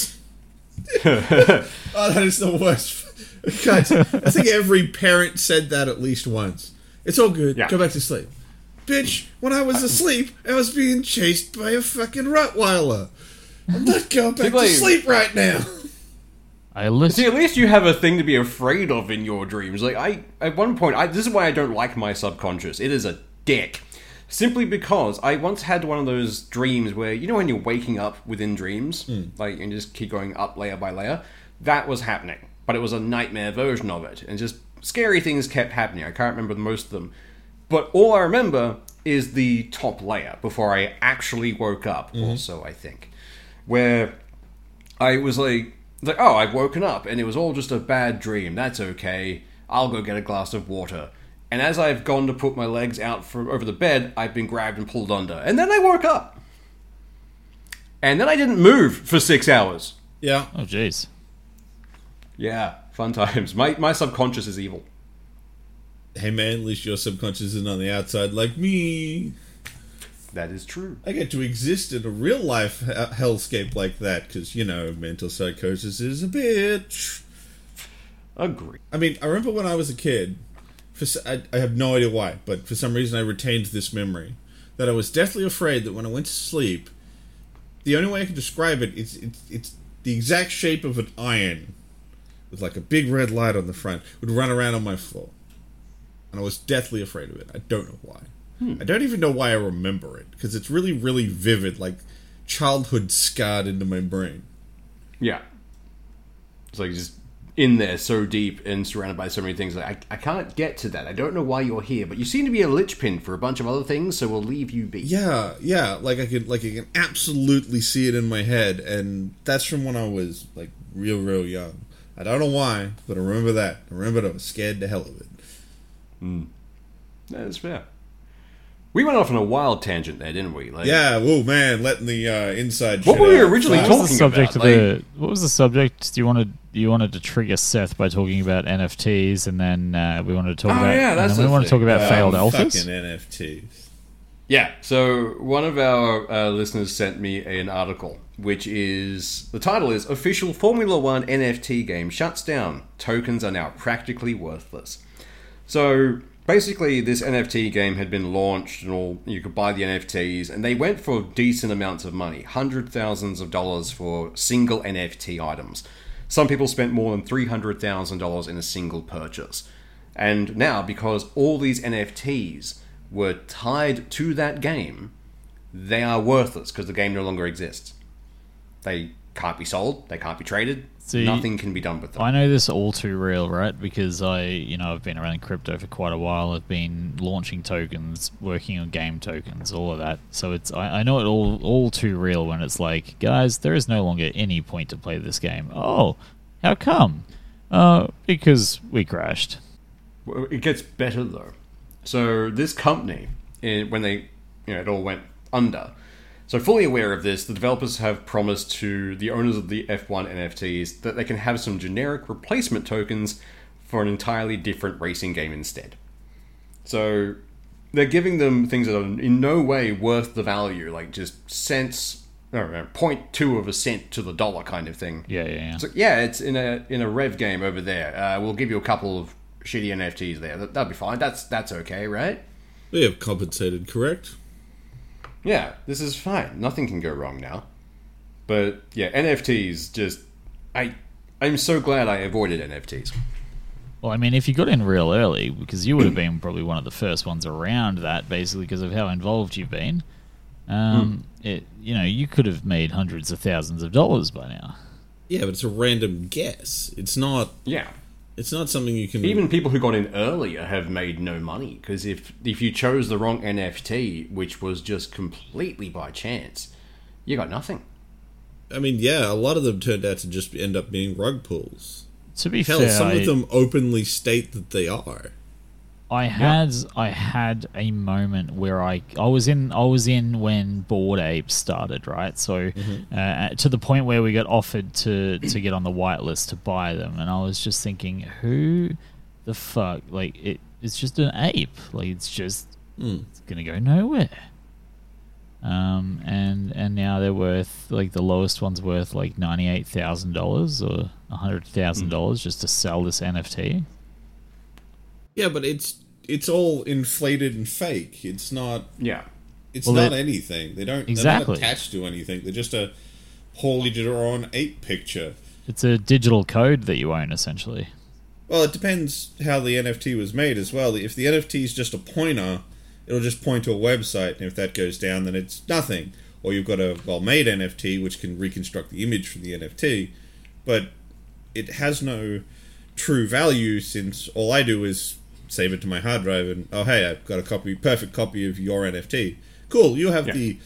Oh, that is the worst. Guys, I think every parent said that at least once. It's all good. Yeah. Go back to sleep. Bitch, when I was asleep, I was being chased by a fucking Rottweiler. I'm not going back to sleep right now. I See, at least you have a thing to be afraid of in your dreams. Like I, at one point, I, this is why I don't like my subconscious. It is a dick, simply because I once had one of those dreams where you know when you're waking up within dreams, hmm. like and just keep going up layer by layer. That was happening, but it was a nightmare version of it, and just scary things kept happening. I can't remember most of them, but all I remember is the top layer before I actually woke up. Mm-hmm. Also, I think where I was like, like, oh, I've woken up and it was all just a bad dream. That's okay. I'll go get a glass of water. And as I've gone to put my legs out from over the bed, I've been grabbed and pulled under. And then I woke up. And then I didn't move for six hours. Yeah. Oh, jeez. Yeah, fun times. My my subconscious is evil. Hey man, at least your subconscious isn't on the outside like me. That is true. I get to exist in a real life hellscape like that because, you know, mental psychosis is a bitch. Agree. I mean, I remember when I was a kid. For I, I have no idea why, but for some reason I retained this memory that I was deathly afraid that when I went to sleep, the only way I can describe it is it's, it's the exact shape of an iron with like a big red light on the front would run around on my floor, and I was deathly afraid of it. I don't know why. I don't even know why I remember it because it's really, really vivid, like childhood scarred into my brain. Yeah. It's like just in there so deep and surrounded by so many things. Like I, I can't get to that. I don't know why you're here, but you seem to be a linchpin for a bunch of other things, so we'll leave you be. Yeah, yeah. Like I could, like I can absolutely see it in my head, and that's from when I was like real, real young. I don't know why, but I remember that. I remember that I was scared to hell of it. Mm. That's fair. We went off on a wild tangent there, didn't we? Like, Yeah. Whoa, man, letting the uh, inside. What shit were we out originally fast. What was the talking subject about, of the? What was the subject? Do you wanted you wanted to trigger Seth by talking about NFTs, and then uh, we wanted to talk Oh, about. yeah, that's then we want to talk about Um, failed alphas. Fucking NFTs. Yeah. So one of our uh, listeners sent me an article, which is the title is "Official Formula One NFT game shuts down. Tokens are now practically worthless." So basically, this NFT game had been launched, and all you could buy the NFTs, and they went for decent amounts of money, hundred thousands of dollars for single NFT items. Some people spent more than three hundred thousand dollars in a single purchase. And now, because all these NFTs were tied to that game, they are worthless because the game no longer exists. They can't be sold, they can't be traded, See, nothing can be done with them. I know this all too real, right? Because I, you know, I've been around crypto for quite a while. I've been launching tokens, working on game tokens, all of that. So it's I, I know it all all too real when it's like, guys, there is no longer any point to play this game. Oh, how come? Uh, because we crashed. Well, It gets better though. So this company, eh, when they, you know, it all went under. So fully aware of this, the developers have promised to the owners of the F1 NFTs that they can have some generic replacement tokens for an entirely different racing game instead. So they're giving them things that are in no way worth the value, like just cents, I don't 0.2 of a cent to the dollar kind of thing. Yeah, yeah, yeah. So yeah, it's in a in a rev game over there. Uh, we'll give you a couple of shitty NFTs there. That, that'll be fine. That's that's okay, right? We have compensated, correct? Yeah, this is fine. Nothing can go wrong now. But yeah, NFTs just I I'm so glad I avoided NFTs. Well, I mean, if you got in real early, because you would have been probably one of the first ones around that, basically because of how involved you've been. Um, it, you know, you could have made hundreds of thousands of dollars by now. Yeah, but it's a random guess. It's not. Yeah. It's not something you can. Even people who got in earlier have made no money because if if you chose the wrong NFT, which was just completely by chance, you got nothing. I mean, yeah, a lot of them turned out to just end up being rug pulls. To be Hell, fair, some I, of them openly state that they are. I had I had a moment where I I was in I was in when Bored Ape started, right? So uh, to the point where we got offered to to get on the whitelist to buy them, and I was just thinking, who the fuck? Like it, it's just an ape. Like it's just it's gonna go nowhere. Um, and and now they're worth like the lowest one's worth like ninety eight thousand dollars or hundred thousand dollars just to sell this NFT. Yeah, but it's it's all inflated and fake. It's not. Yeah. It's Well, not they- anything. They don't. Exactly. They're not attached to anything. They're just a poorly drawn ape picture. It's a digital code that you own, essentially. Well, it depends how the NFT was made as well. If the NFT is just a pointer, it'll just point to a website, and if that goes down, then it's nothing. Or you've got a well-made NFT which can reconstruct the image from the NFT, but it has no true value since all I do is save it to my hard drive and oh hey, I've got a copy, perfect copy of your NFT. Cool, you have Yeah. the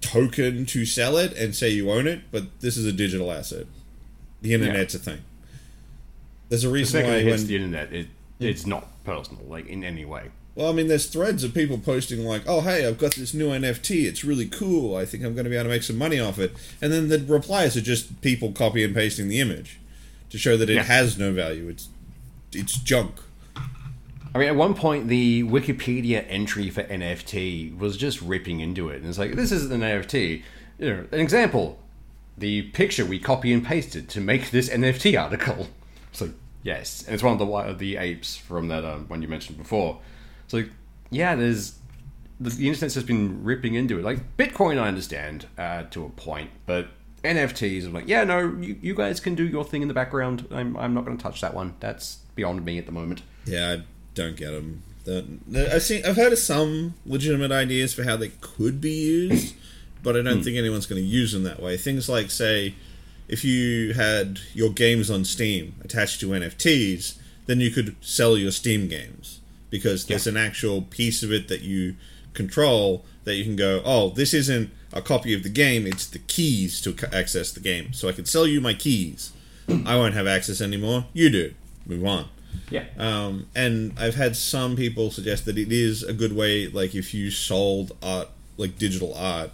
token to sell it and say you own it, but this is a digital asset. The internet's a thing. There's a reason why when the internet, it, it's not personal, like in any way. well, I mean, there's threads of people posting like, "Oh, hey, I've got this new NFT. It's really cool. I think I'm going to be able to make some money off it." And then the replies are just people copy and pasting the image to show that it Yeah. has no value. It's it's junk. I mean, at one point, the Wikipedia entry for NFT was just ripping into it, and it's like, this isn't an NFT. You know, an example: the picture we copy and pasted to make this NFT article. So yes, and it's one of the the apes from that um, one you mentioned before. So yeah, there's the, the internet's just been ripping into it. Like Bitcoin, I understand uh, to a point, but NFTs, I'm like, yeah, no, you, you guys can do your thing in the background. I'm, I'm not going to touch that one. That's beyond me at the moment. Yeah, don't get them. The, the, I've seen, I've heard of some legitimate ideas for how they could be used, but I don't hmm. think anyone's going to use them that way. Things like, say, if you had your games on Steam attached to NFTs, then you could sell your Steam games because there's Yeah. an actual piece of it that you control that you can go, oh, this isn't a copy of the game; it's the keys to access the game. So I can sell you my keys. I won't have access anymore. You do. Move on. Yeah. Um, and I've had some people suggest that it is a good way, like if you sold art, like digital art,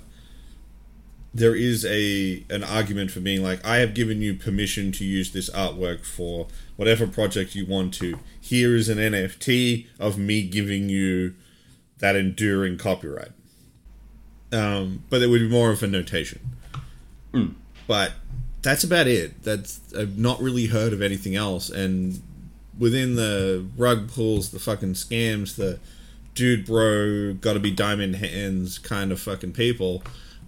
there is a an argument for being like, I have given you permission to use this artwork for whatever project you want to. Here is an NFT of me giving you that enduring copyright. Um, but it would be more of a notation. But that's about it. That's I've not really heard of anything else. And within the rug pulls, the fucking scams, the dude bro, gotta be diamond hands kind of fucking people.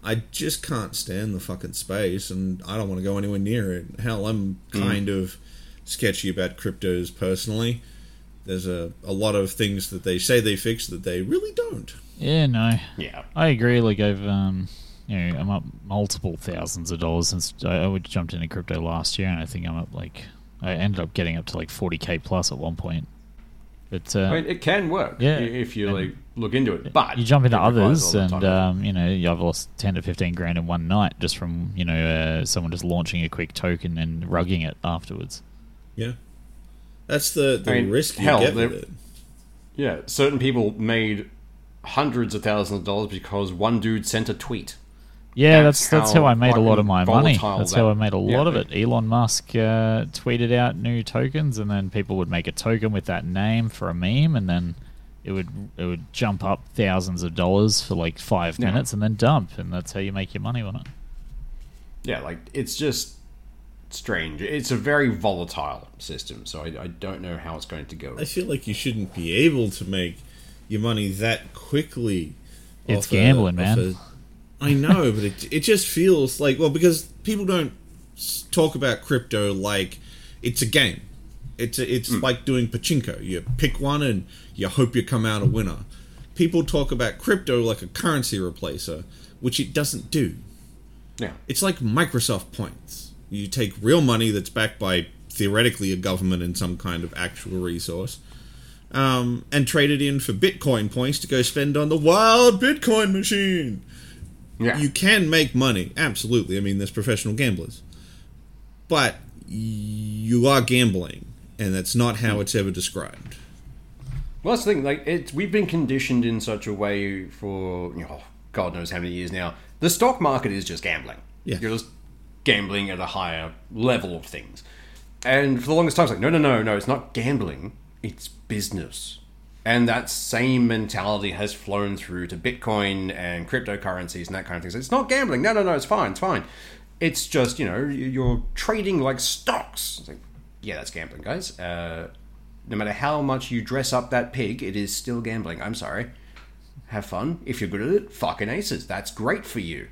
I just can't stand the fucking space, and I don't want to go anywhere near it. Hell, I'm kind of sketchy about cryptos personally. There's a, a lot of things that they say they fix that they really don't. Yeah, no, Yeah. I agree. Like I've, um, you know, I'm up multiple thousands of dollars since I, I jumped into crypto last year, and I think I'm up like I ended up getting up to like 40k plus at one point. But uh, I mean, it can work Yeah. if you like look into it. But you jump into others, and um, you know, I've lost 10 to 15 grand in one night just from you know uh, someone just launching a quick token and rugging it afterwards. Yeah, that's the the I mean, risk you hell, get with it. yeah, certain people made hundreds of thousands of dollars because one dude sent a tweet. Yeah, That's that's that's how how I made a lot of my money. That's that- how I made a yeah. lot of it. Elon Musk uh, tweeted out new tokens, and then people would make a token with that name for a meme, and then it would it would jump up thousands of dollars for like five Yeah. minutes, and then dump, and that's how you make your money on it. Yeah, like it's just strange. It's a very volatile system, so I, I don't know how it's going to go. I feel like you shouldn't be able to make your money that quickly. It's off a- gambling, man. I know, but it it just feels like well because people don't talk about crypto like it's a game. It's a, it's like doing pachinko. You pick one and you hope you come out a winner. People talk about crypto like a currency replacer, which it doesn't do. yeah, It's like Microsoft points. You take real money that's backed by theoretically a government and some kind of actual resource, um, and trade it in for Bitcoin points to go spend on the wild Bitcoin machine. Yeah. You can make money, absolutely. I mean, there's professional gamblers, but you are gambling, and that's not how hmm. it's ever described. Well, that's the thing. Like, it's we've been conditioned in such a way for you know, God knows how many years now. The stock market is just gambling. Yeah. You're just gambling at a higher level of things. And for the longest time, it's like, no, no, no, no, it's not gambling. It's business. And that same mentality has flown through to Bitcoin and cryptocurrencies and that kind of thing. So it's not gambling. No, no, no, it's fine, it's fine. It's just, you know, you're trading like stocks. Like, yeah, that's gambling, guys. Uh, No matter how much you dress up that pig, it is still gambling. I'm sorry. Have fun. If you're good at it, fucking aces. That's great for you.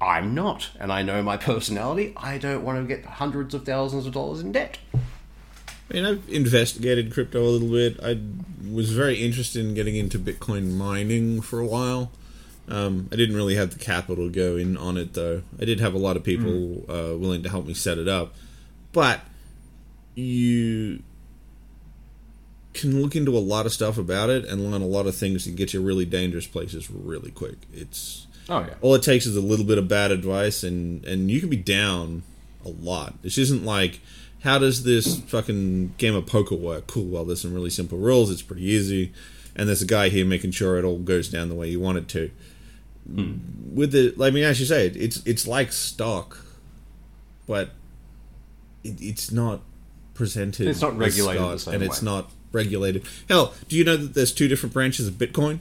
I'm not, and I know my personality. I don't want to get hundreds of thousands of dollars in debt. I mean, I've investigated crypto a little bit. I was very interested in getting into Bitcoin mining for a while. Um, I didn't really have the capital to go in on it, though. I did have a lot of people uh, willing to help me set it up. But you can look into a lot of stuff about it and learn a lot of things that get you really dangerous places really quick. It's Oh yeah. all it takes is a little bit of bad advice and and you can be down a lot this isn't like how does this fucking game of poker work? Cool well there's some really simple rules it's pretty easy and there's a guy here making sure it all goes down the way you want it to. Hmm. With the i mean as you say it's it's like stock but it, it's not presented It's not as regulated the stock, same and it's not regulated. Hell do you know that there's two different branches of bitcoin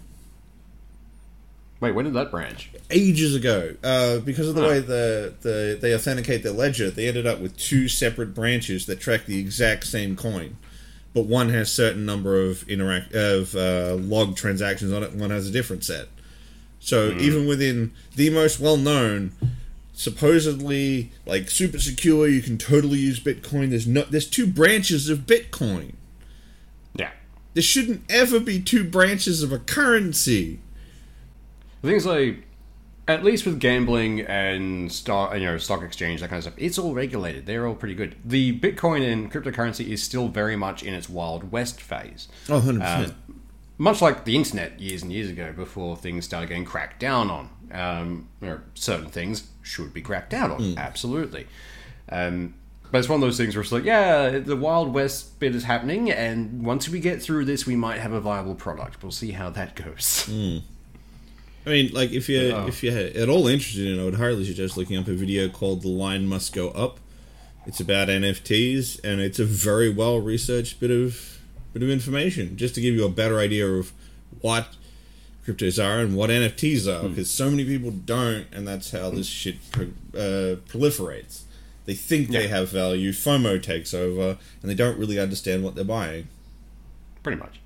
Wait, when did that branch? ages ago. Uh, because of the Huh. way the, the they authenticate their ledger they ended up with two separate branches that track the exact same coin. But one has certain number of interact of uh, log transactions on it and one has a different set. So even within the most well-known supposedly like super secure you can totally use bitcoin. There's no there's two branches of bitcoin. Yeah. there shouldn't ever be two branches of a currency The thing's like, at least with gambling and stock, you know, stock exchange, that kind of stuff, it's all regulated. They're all pretty good. The Bitcoin and cryptocurrency is still very much in its wild west phase. oh 100% Um, much like the internet years and years ago, before things started getting cracked down on. Um, you know, certain things should be cracked down on, absolutely. Um, but it's one of those things where it's like, yeah, the Wild West bit is happening, and once we get through this, we might have a viable product. We'll see how that goes. I mean, like if you Oh. if you're at all interested in it, I would highly suggest looking up a video called "The Line Must Go Up." It's about NFTs, and it's a very well researched bit of bit of information, just to give you a better idea of what cryptos are and what NFTs are, because so many people don't, and that's how this shit pro- uh, proliferates. They think they have value, FOMO takes over, and they don't really understand what they're buying. Pretty much.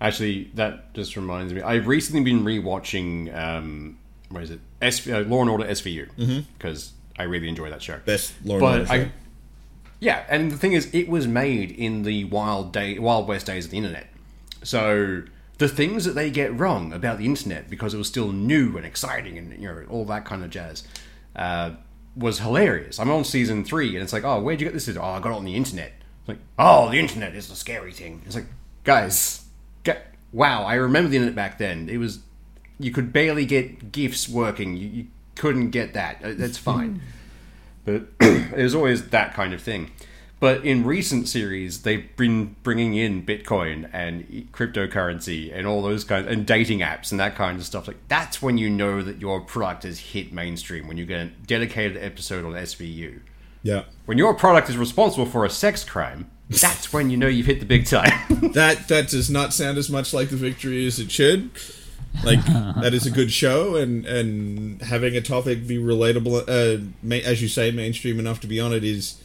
Actually, that just reminds me. I've recently been rewatching. Um, what is it? S- uh, Law and Order SVU because I really enjoy that show. Best Lauren but Order I, show. yeah, and the thing is, it was made in the wild day, wild west days of the internet. So the things that they get wrong about the internet because it was still new and exciting and you know all that kind of jazz uh, was hilarious. I'm on season three, and it's like, oh, where'd you get this? Oh, I got it on the internet. It's like, oh, the internet is the scary thing. It's like, guys, wow, I remember the internet back then. It was you could barely get gifs working. You, you couldn't get that. Uh, That's fine. but it was always that kind of thing. But in recent series, they've been bringing in Bitcoin and cryptocurrency and all those kinds and dating apps and that kind of stuff. Like that's when you know that your product has hit mainstream. When you get a dedicated episode on SVU. Yeah. When your product is responsible for a sex crime, that's when you know you've hit the big time. that that does not sound as much like the victory as it should. Like that is a good show, and and having a topic be relatable, uh, ma- as you say, mainstream enough to be on it is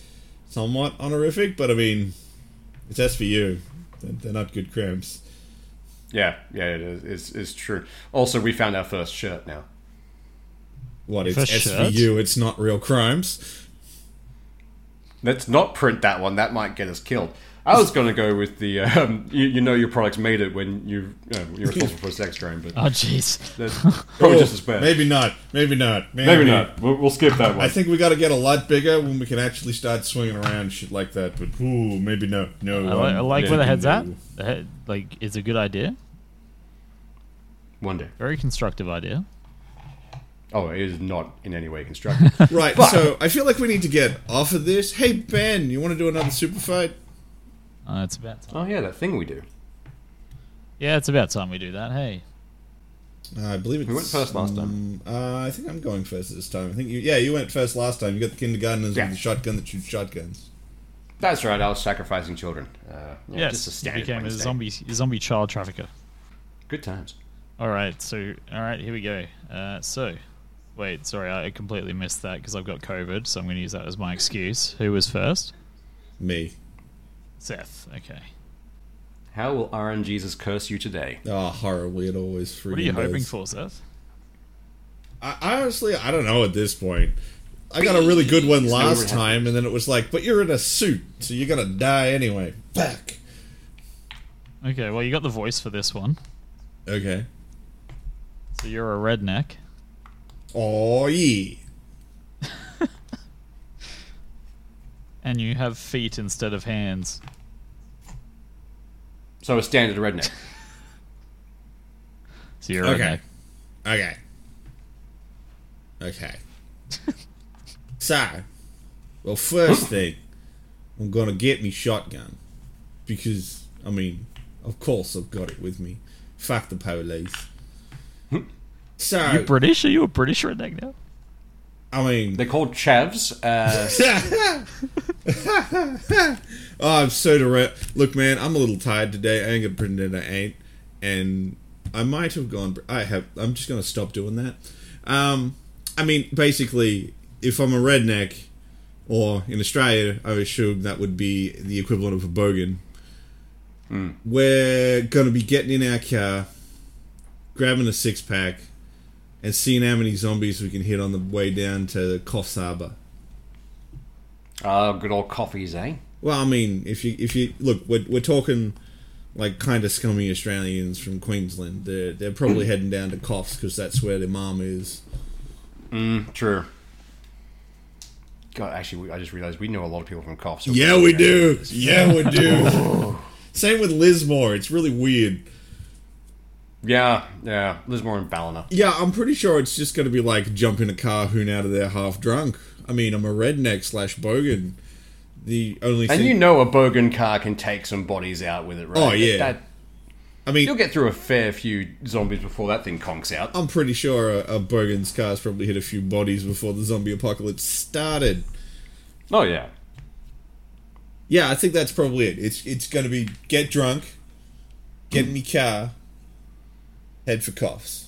somewhat honorific. But I mean, it's SVU; they're, they're not good crimes. yeah, yeah, it is. It's, it's true. Also, we found our first shirt now. What it's For sure. SVU? It's not real crimes. Let's not print that one. That might get us killed. I was going to go with the um, you, you know your product's made it when you uh, you're responsible for a sex crime, but Oh, jeez. that's probably Oh, just as bad. Maybe not. Maybe not. Maybe, Maybe not. We'll, we'll skip that one. I think we got to get a lot bigger when we can actually start swinging around shit like that. But ooh, maybe no, no. I like, I um, like yeah, where the head's at. The head, like, it's a good idea. One day. Very constructive idea. Oh, it is not in any way constructed. Right, so I feel like we need to get off of this. Hey Ben, you want to do another super fight? Uh, it's about time. oh yeah, that thing we do. Yeah, it's about time we do that. Hey. Uh, I believe it's. We went first last time. um, uh, I think I'm going first this time. I think you. Yeah, you went first last time. You got the kindergartners Yeah. with the shotgun that shoots shotguns. That's right. I was sacrificing children. Uh, yeah, yes, just a you standard became a Wednesday. zombie, zombie child trafficker. Good times. All right, so all right, here we go. Uh, so, wait, sorry, I completely missed that because I've got COVID, so I'm going to use that as my excuse. Who was first? Me. Seth. Okay. How will RNGesus curse you today? Oh, horribly! It always freaking What are you hoping for, Seth? I, I honestly, I don't know at this point. I got a really good one last time, and then it was like, "But you're in a suit, so you're gonna die anyway." Back. Okay, well, you got the voice for this one. Okay. So you're a redneck. Oh yeah. And you have feet instead of hands. So a standard redneck. So you're Okay. redneck. Okay. Okay. so, well, first thing, I'm gonna get me shotgun because I mean, of course, I've got it with me. Fuck the police. So, You British? Are you a British redneck now? I mean, They're called chavs. Uh, oh, I'm so direct. Look, man, I'm a little tired today. I ain't gonna pretend I ain't, and I might have gone. I have. I'm just gonna stop doing that. Um, I mean, basically, if I'm a redneck, or in Australia, I assume that would be the equivalent of a bogan. We're gonna be getting in our car, grabbing a six pack, and seeing how many zombies we can hit on the way down to Coffs Harbour. uh, good old coffees, eh? Well, I mean, if you if you look, we're, we're talking like kind of scummy Australians from Queensland. They're they're probably heading down to Coffs because that's where their mom is. Mm, true. God, actually, I just realized we know a lot of people from so- Yeah, we do. Yeah, we do. Same with Lismore. It's really weird. Yeah, yeah. Lismore and Ballina. Yeah, I'm pretty sure it's just going to be like jumping a car, hoon out of there half drunk. I mean, I'm a redneck slash bogan. The only And thing, you know a Bogan car can take some bodies out with it, right? Oh, yeah. That, I mean, you'll get through a fair few zombies before that thing conks out. I'm pretty sure a, a bogan's car's probably hit a few bodies before the zombie apocalypse started. Oh, yeah. Yeah, I think that's probably it. It's it's going to be get drunk, get in me car, head for Coffs.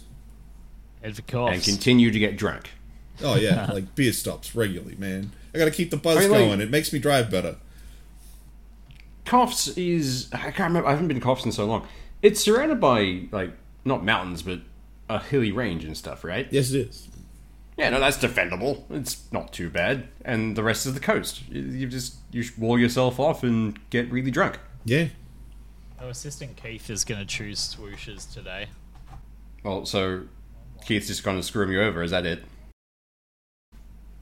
Head for Coffs. And continue to get drunk. Oh yeah, like beer stops regularly, man. I got to keep the buzz I mean, like- going. It makes me drive better. Coffs is I can't remember. I haven't been to Coffs in so long. It's surrounded by like not mountains, but a hilly range and stuff, right? Yes, it is. Yeah, no, that's defendable. It's not too bad. And the rest is the coast. You, you just you wall yourself off and get really drunk. Yeah. Our assistant Keith is going to choose swooshes today. Well, so Keith's just going to screw me over. Is that it?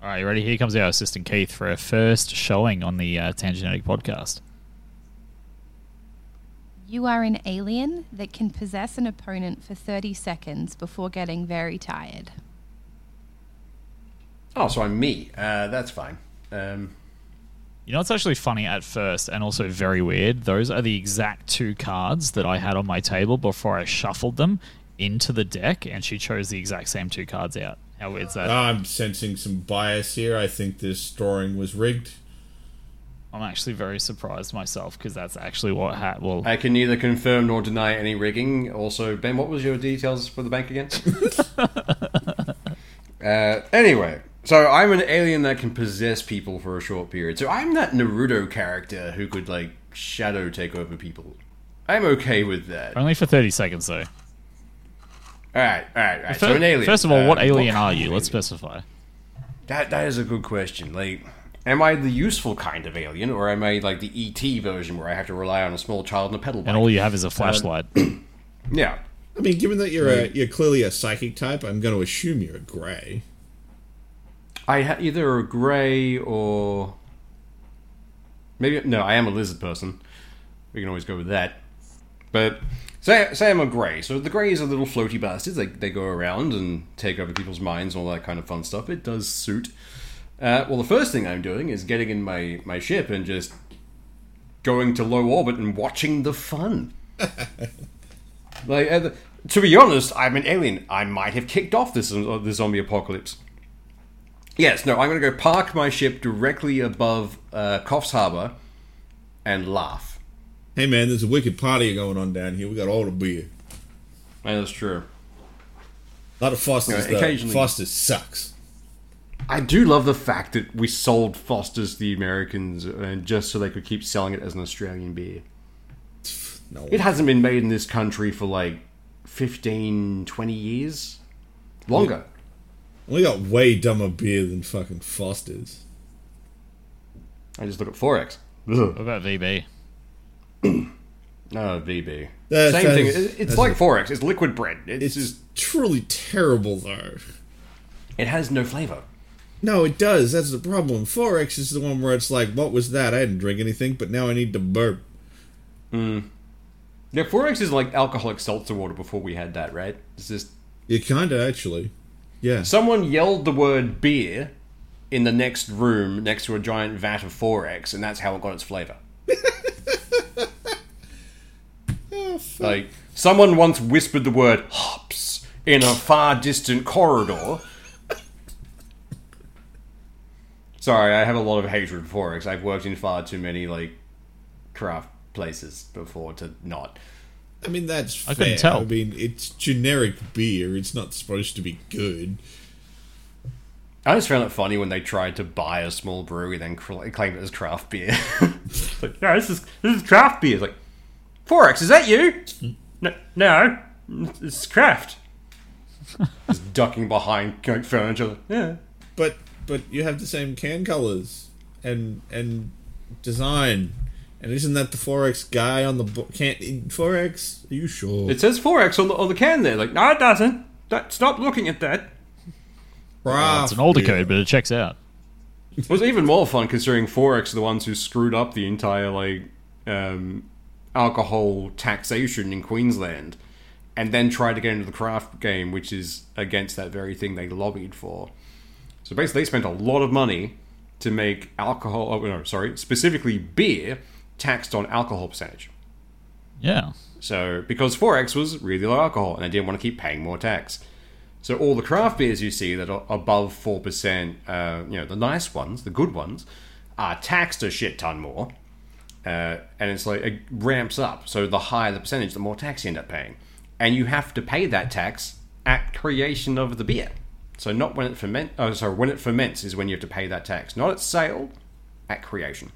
All right, you ready? Here comes our assistant Keith for our first showing on the uh, Tangenetic podcast. You are an alien that can possess an opponent for 30 seconds before getting very tired. Oh, so I'm me. Uh, that's fine. Um, You know, it's actually funny at first and also very weird. Those are the exact two cards that I had on my table before I shuffled them into the deck, and she chose the exact same two cards out. How weird is that? I'm sensing some bias here. I think this drawing was rigged. I'm actually very surprised myself because that's actually what ha- well, I can neither confirm nor deny any rigging. Also, Ben, what was your details for the bank again? uh, anyway, so I'm an alien that can possess people for a short period. So I'm that Naruto character who could like shadow take over people. I'm okay with that. Only for 30 seconds though. Right, all right, all right. Fir- So an alien. First of all, Uh, what alien what are you? of Let's specify. That that is a good question. Like, am I the useful kind of alien, or am I like the ET version where I have to rely on a small child and a pedal bike? And all you have is a flashlight. yeah. I mean, given that you're a, you're clearly a psychic type, I'm going to assume you're a grey. I ha- either a grey or maybe no. I am a lizard person. We can always go with that. But say say I'm a grey. So the greys are little floaty bastards. They they go around and take over people's minds and all that kind of fun stuff. It does suit. Uh, well, the first thing I'm doing is getting in my my ship and just going to low orbit and watching the fun. like uh, the- to be honest, I'm an alien. I might have kicked off this uh, the zombie apocalypse. Yes, no, I'm going to go park my ship directly above uh, Coffs Harbour and laugh. Hey man, there's a wicked party going on down here. We got all the beer. That's true. A lot of Foster's Yeah, though. occasionally- Foster's sucks. I do love the fact that we sold Foster's to the Americans and just so they could keep selling it as an Australian beer. No. It hasn't been made in this country for like 15, 20 years. Longer. We got way dumber beer than fucking Foster's. I just look at Forex. What about VB? No, VB. That's- Same thing. that's- It's like a- Forex. It's liquid bread. It's, It's just truly terrible, though. it has no flavor. No, it does. That's the problem. Forex is the one where it's like, what was that? I didn't drink anything, but now I need to burp. Hmm. Yeah, Forex is like alcoholic seltzer water before we had that, right? It's just It kinda actually. Yeah. someone yelled the word beer in the next room next to a giant vat of Forex, and that's how it got its flavor. Like someone once whispered the word hops in a far distant corridor. Sorry, I have a lot of hatred for Forex. I've worked in far too many like craft places before to not. I mean, that's I fair. couldn't tell. I mean, it's generic beer. It's not supposed to be good. I just found it funny when they tried to buy a small brewery then cl- claim it as craft beer. Like, yeah, this is this is craft beer. It's like, Forex, is that you? No, no, it's craft. just ducking behind furniture. Yeah. But but you have the same can colors and and design. And isn't that the Forex guy on the bo- can Forex? Are you sure? It says Forex on the on the can there. Like, no, it doesn't. Don't, stop looking at that. Well, it's an older code, but it checks out. It was even more fun considering Forex are the ones who screwed up the entire like um, alcohol taxation in Queensland, and then tried to get into the craft game, which is against that very thing they lobbied for. So basically, they spent a lot of money to make alcohol. Oh, no, sorry, specifically beer taxed on alcohol percentage. Yeah. So because Forex was really low alcohol, and they didn't want to keep paying more tax. So all the craft beers you see that are above four percent, uh, you know, the nice ones, the good ones, are taxed a shit ton more, uh, and it's like it ramps up. So the higher the percentage, the more tax you end up paying, and you have to pay that tax at creation of the beer. So not when it ferment. Oh, sorry, when it ferments is when you have to pay that tax, not at sale, at creation.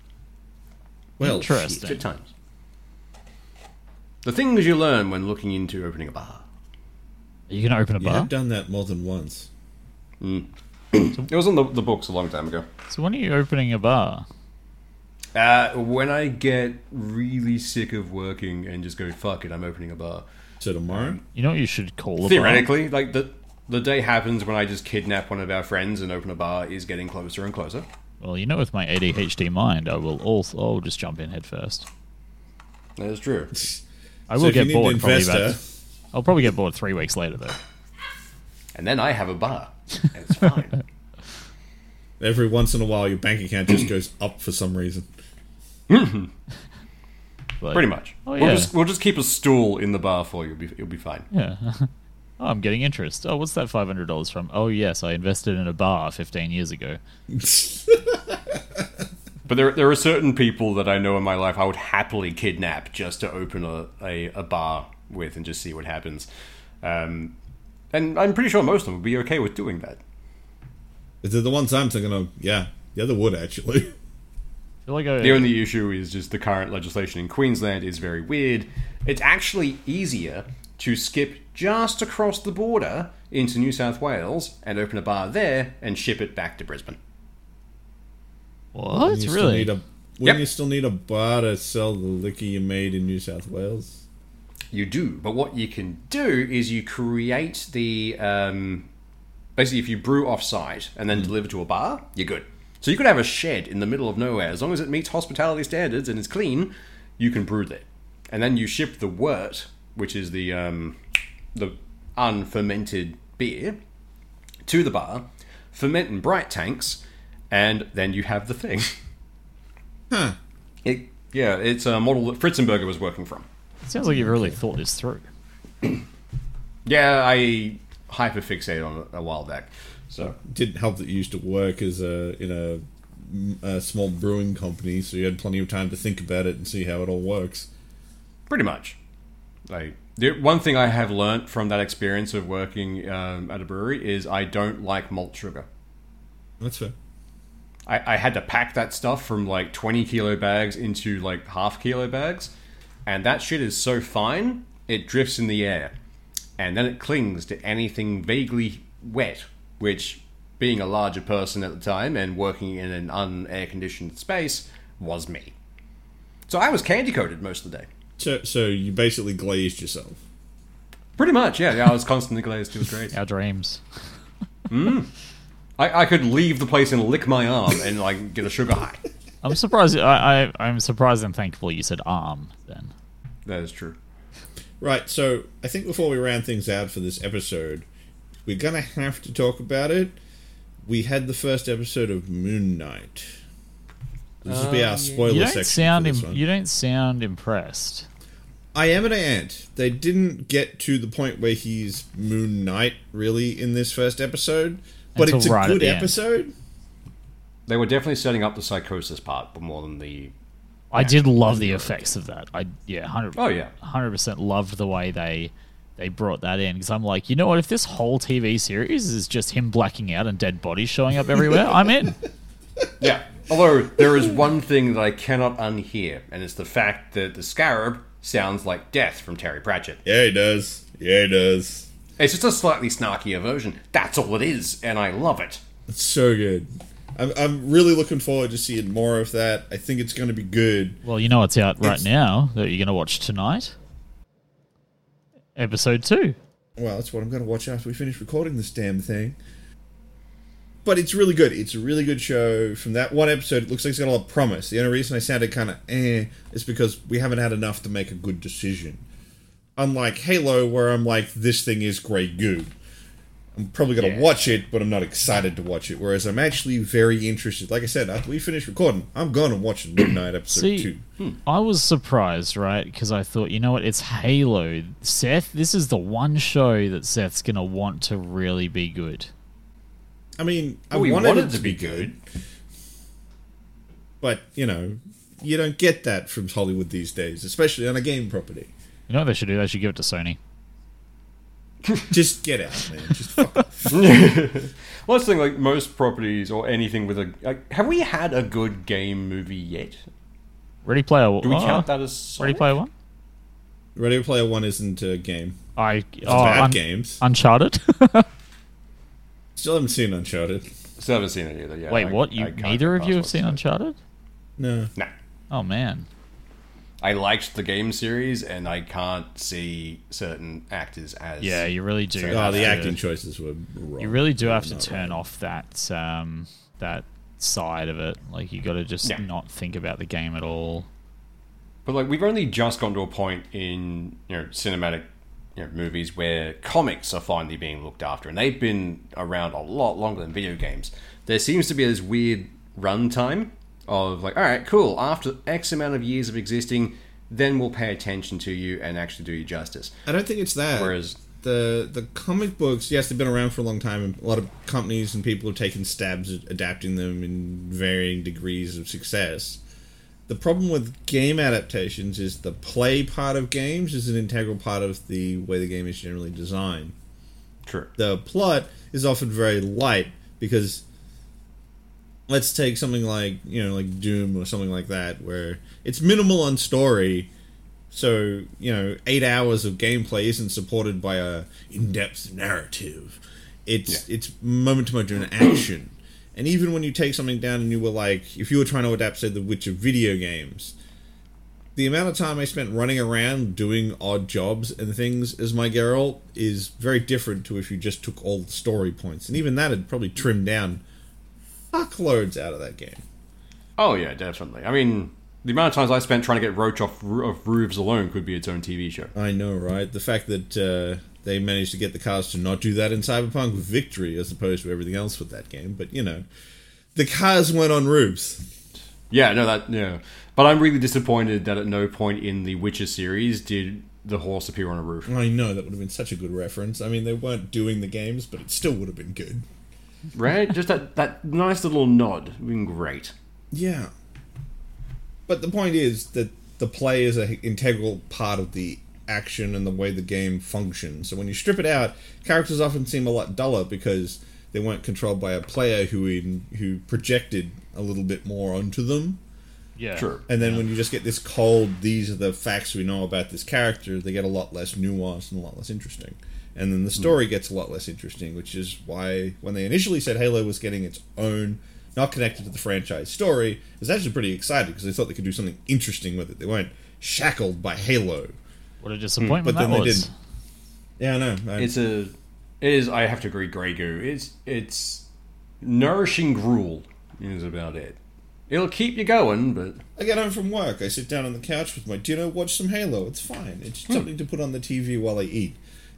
well, Interesting. Shit times. The things you learn when looking into opening a bar. Are you going to open a you bar? have done that more than once. It was on the, the books a long time ago. So when are you opening a bar? Uh, when I get really sick of working and just go, fuck it, I'm opening a bar. So tomorrow, You know what you should call a bar? Theoretically, like the the day happens when I just kidnap one of our friends and open a bar is getting closer and closer. Well, you know, with my ADHD mind, I will also I'll just jump in head first. That is true. I will if you get bored an probably about. I'll probably get bored three weeks later though. And then I have a bar. And it's fine. every once in a while your bank account just goes up for some reason. But, Pretty much. Oh, we'll yeah. just we'll just keep a stool in the bar for you. You'll be, you'll be fine. Yeah. oh, I'm getting interest. Oh, what's that five hundred dollars from? Oh, yes, I invested in a bar fifteen years ago. But there, there are certain people that I know in my life I would happily kidnap just to open a, a, a bar with and just see what happens. Um, and I'm pretty sure most of them would be okay with doing that. Is They're the ones I'm thinking of. Yeah, the other would actually. I feel like I, The only issue is just the current legislation in Queensland is very weird. It's actually easier to skip just across the border into New South Wales and open a bar there and ship it back to Brisbane. what? You still Really? need a- Wouldn't you still need a bar to sell the liquor you made in New South Wales? You do, but what you can do is you create the um, basically if you brew off site and then deliver to a bar, you're good. So you could have a shed in the middle of nowhere as long as it meets hospitality standards and is clean, you can brew there, and then you ship the wort, which is the um, the unfermented beer, to the bar, ferment in bright tanks, and then you have the thing. Huh. It, yeah, it's a model that Fritzenberger was working from. It sounds like you've really thought this through. Yeah, I hyperfixated on it a while back. So Didn't help that you used to work as a in a, a small brewing company, so you had plenty of time to think about it and see how it all works. pretty much, like the one thing I have learnt from that experience of working um, at a brewery is I don't like malt sugar. That's fair. I, I had to pack that stuff from like 20 kilo bags into like half kilo bags. And that shit is so fine, it drifts in the air. And then it clings to anything vaguely wet, which, being a larger person at the time and working in an unair conditioned space, was me. So I was candy coated most of the day. So, so you basically glazed yourself. Pretty much, yeah. yeah I was constantly glazed. It was great. Our dreams. Mm. I, I could leave the place and lick my arm and like get a sugar high. I'm surprised. I, I I'm surprised and thankful you said arm. Then That is true. Right, so I think before we round things out for this episode, we're gonna have to talk about it. We had the first episode of Moon Knight. This will be uh, our spoiler you don't section. sound for this Im- one. you don't sound impressed. I am and I ain't. They didn't get to the point where he's Moon Knight really in this first episode, but Until it's a right good the end. episode. They were definitely setting up the psychosis part, but more than the. I did love the effects of that. I yeah, hundred. Oh, yeah. hundred percent loved the way they they brought that in because I'm like, you know what? If this whole TV series is just him blacking out and dead bodies showing up everywhere, I'm in. Yeah. Although there is one thing that I cannot unhear, and it's the fact that the Scarab sounds like Death from Terry Pratchett. Yeah, he does. Yeah, he does. It's just a slightly snarkier version. That's all it is, and I love it. It's so good. I'm, I'm really looking forward to seeing more of that. I think it's going to be good. Well, you know what's out right It's- now that you're going to watch tonight? Episode two. Well, that's what I'm going to watch after we finish recording this damn thing. But it's really good. It's a really good show. From that one episode, it looks like it's got a lot of promise. The only reason I sounded kind of eh is because we haven't had enough to make a good decision. Unlike Halo, where I'm like, this thing is grey goo. I'm probably going to Yeah. watch it, but I'm not excited to watch it. Whereas I'm actually very interested. Like I said, after we finish recording, I'm going to watch Moon Knight episode See, 2. Hmm. I was surprised, right? Because I thought, you know what? It's Halo. Seth, this is the one show that Seth's going to want to really be good. I mean, I Oh, we wanted, wanted it to be good. but you know, you don't get that from Hollywood these days, especially on a game property. You know what they should do? They should give it to Sony. Just get out, man. Just fuck. Well, that's the thing, like most properties or anything with a. Like, have we had a good game movie yet? Ready Player One. Do we count that as. Ready Player One? Ready Player One isn't a game. I It's oh, bad Un- games. Uncharted. Still haven't seen Uncharted. Still haven't seen it either. Yeah. Wait, I- what? You neither of you have seen what's- Uncharted? No. Nah. Oh man. I liked the game series, and I can't see certain actors as. Yeah, you really do. Oh, have the to- acting choices were wrong. You really do have to turn right. off that um, that side of it. Like you got to just Yeah. not think about the game at all. But like we've only just gone to a point in you know cinematic you know, movies where comics are finally being looked after, and they've been around a lot longer than video games. There seems to be this weird runtime of like, all right, cool. After X amount of years of existing, then we'll pay attention to you and actually do you justice. I don't think it's that. Whereas the the comic books, yes, they've been around for a long time, and a lot of companies and people have taken stabs at adapting them in varying degrees of success. The problem with game adaptations is the play part of games is an integral part of the way the game is generally designed. true. The plot is often very light because let's take something like you know like Doom or something like that where it's minimal on story. So you know eight hours of gameplay isn't supported by a in-depth narrative. It's it's moment to moment action. And even when you take something down and you were like if you were trying to adapt say the witcher video games the amount of time I spent running around doing odd jobs and things as my Geralt is very different to if you just took all the story points. And even that had probably trimmed down fuckloads out of that game. Oh yeah, definitely. I mean, the amount of times I spent trying to get Roach off roo- of roofs alone could be its own TV show. I know, right? The fact that uh, they managed to get the cars to not do that in Cyberpunk with victory as opposed to everything else with that game. But, you know, the cars went on roofs. Yeah, no, that yeah. But I'm really disappointed that at no point in the Witcher series did the horse appear on a roof. I know, that would have been such a good reference. I mean, they weren't doing the games, but it still would have been good. Right? Just that, that nice little nod. Been great. Yeah. But the point is that the play is an integral part of the action and the way the game functions. So when you strip it out, characters often seem a lot duller because they weren't controlled by a player who in, who projected a little bit more onto them. Yeah. True. And then when you just get this cold, these are the facts we know about this character, they get a lot less nuanced and a lot less interesting. And then the hmm. story gets a lot less interesting, which is why when they initially said Halo was getting its own, not connected to the franchise story, I was actually pretty excited because they thought they could do something interesting with it. They weren't shackled by Halo. What a hmm. disappointment But that then they was. didn't. Yeah, I know. I- It's a. It is. I have to agree, Grey Goo. It's it's nourishing gruel is about it. It'll keep you going, but I get home from work. I sit down on the couch with my dinner, watch some Halo. It's fine. It's hmm. something to put on the TV while I eat.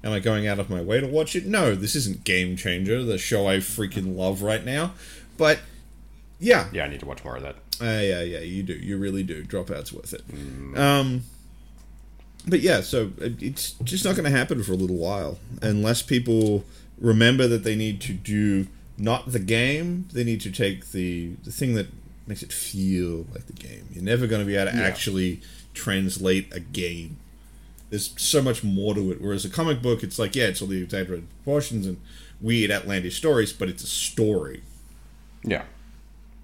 Am I going out of my way to watch it? No, this isn't Game Changer, the show I freaking love right now. But yeah, yeah, I need to watch more of that. uh, yeah, yeah, you do. You really do. Dropout's worth it. Um, but yeah, so it's just not going to happen for a little while unless people remember that they need to do not the game. They need to take the the thing that makes it feel like the game. You're never going to be able to Yeah. actually translate a game. There's so much more to it. Whereas a comic book, it's like yeah, it's all the exaggerated proportions and weird outlandish stories, but it's a story. Yeah,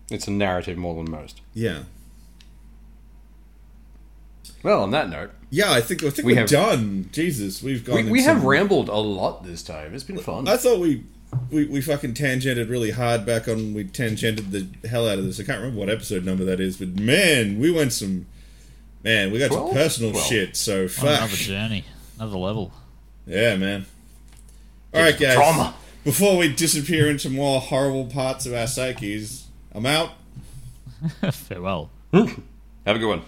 it's a narrative more than most. Yeah. Well, on that note, Yeah, I think I think We are done. Jesus, we've gone. we, we have rambled a lot this time. It's been fun. I thought we, we we fucking tangented really hard back on. We tangented the hell out of this. I can't remember what episode number that is, but man, we went some. Man, we got Twelve? some personal Twelve. shit. So oh, On fuck. another journey, another level. Yeah, man. All right, guys. Trauma. Before we disappear into more horrible parts of our psyches, I'm out. Farewell. Hmm. Have a good one.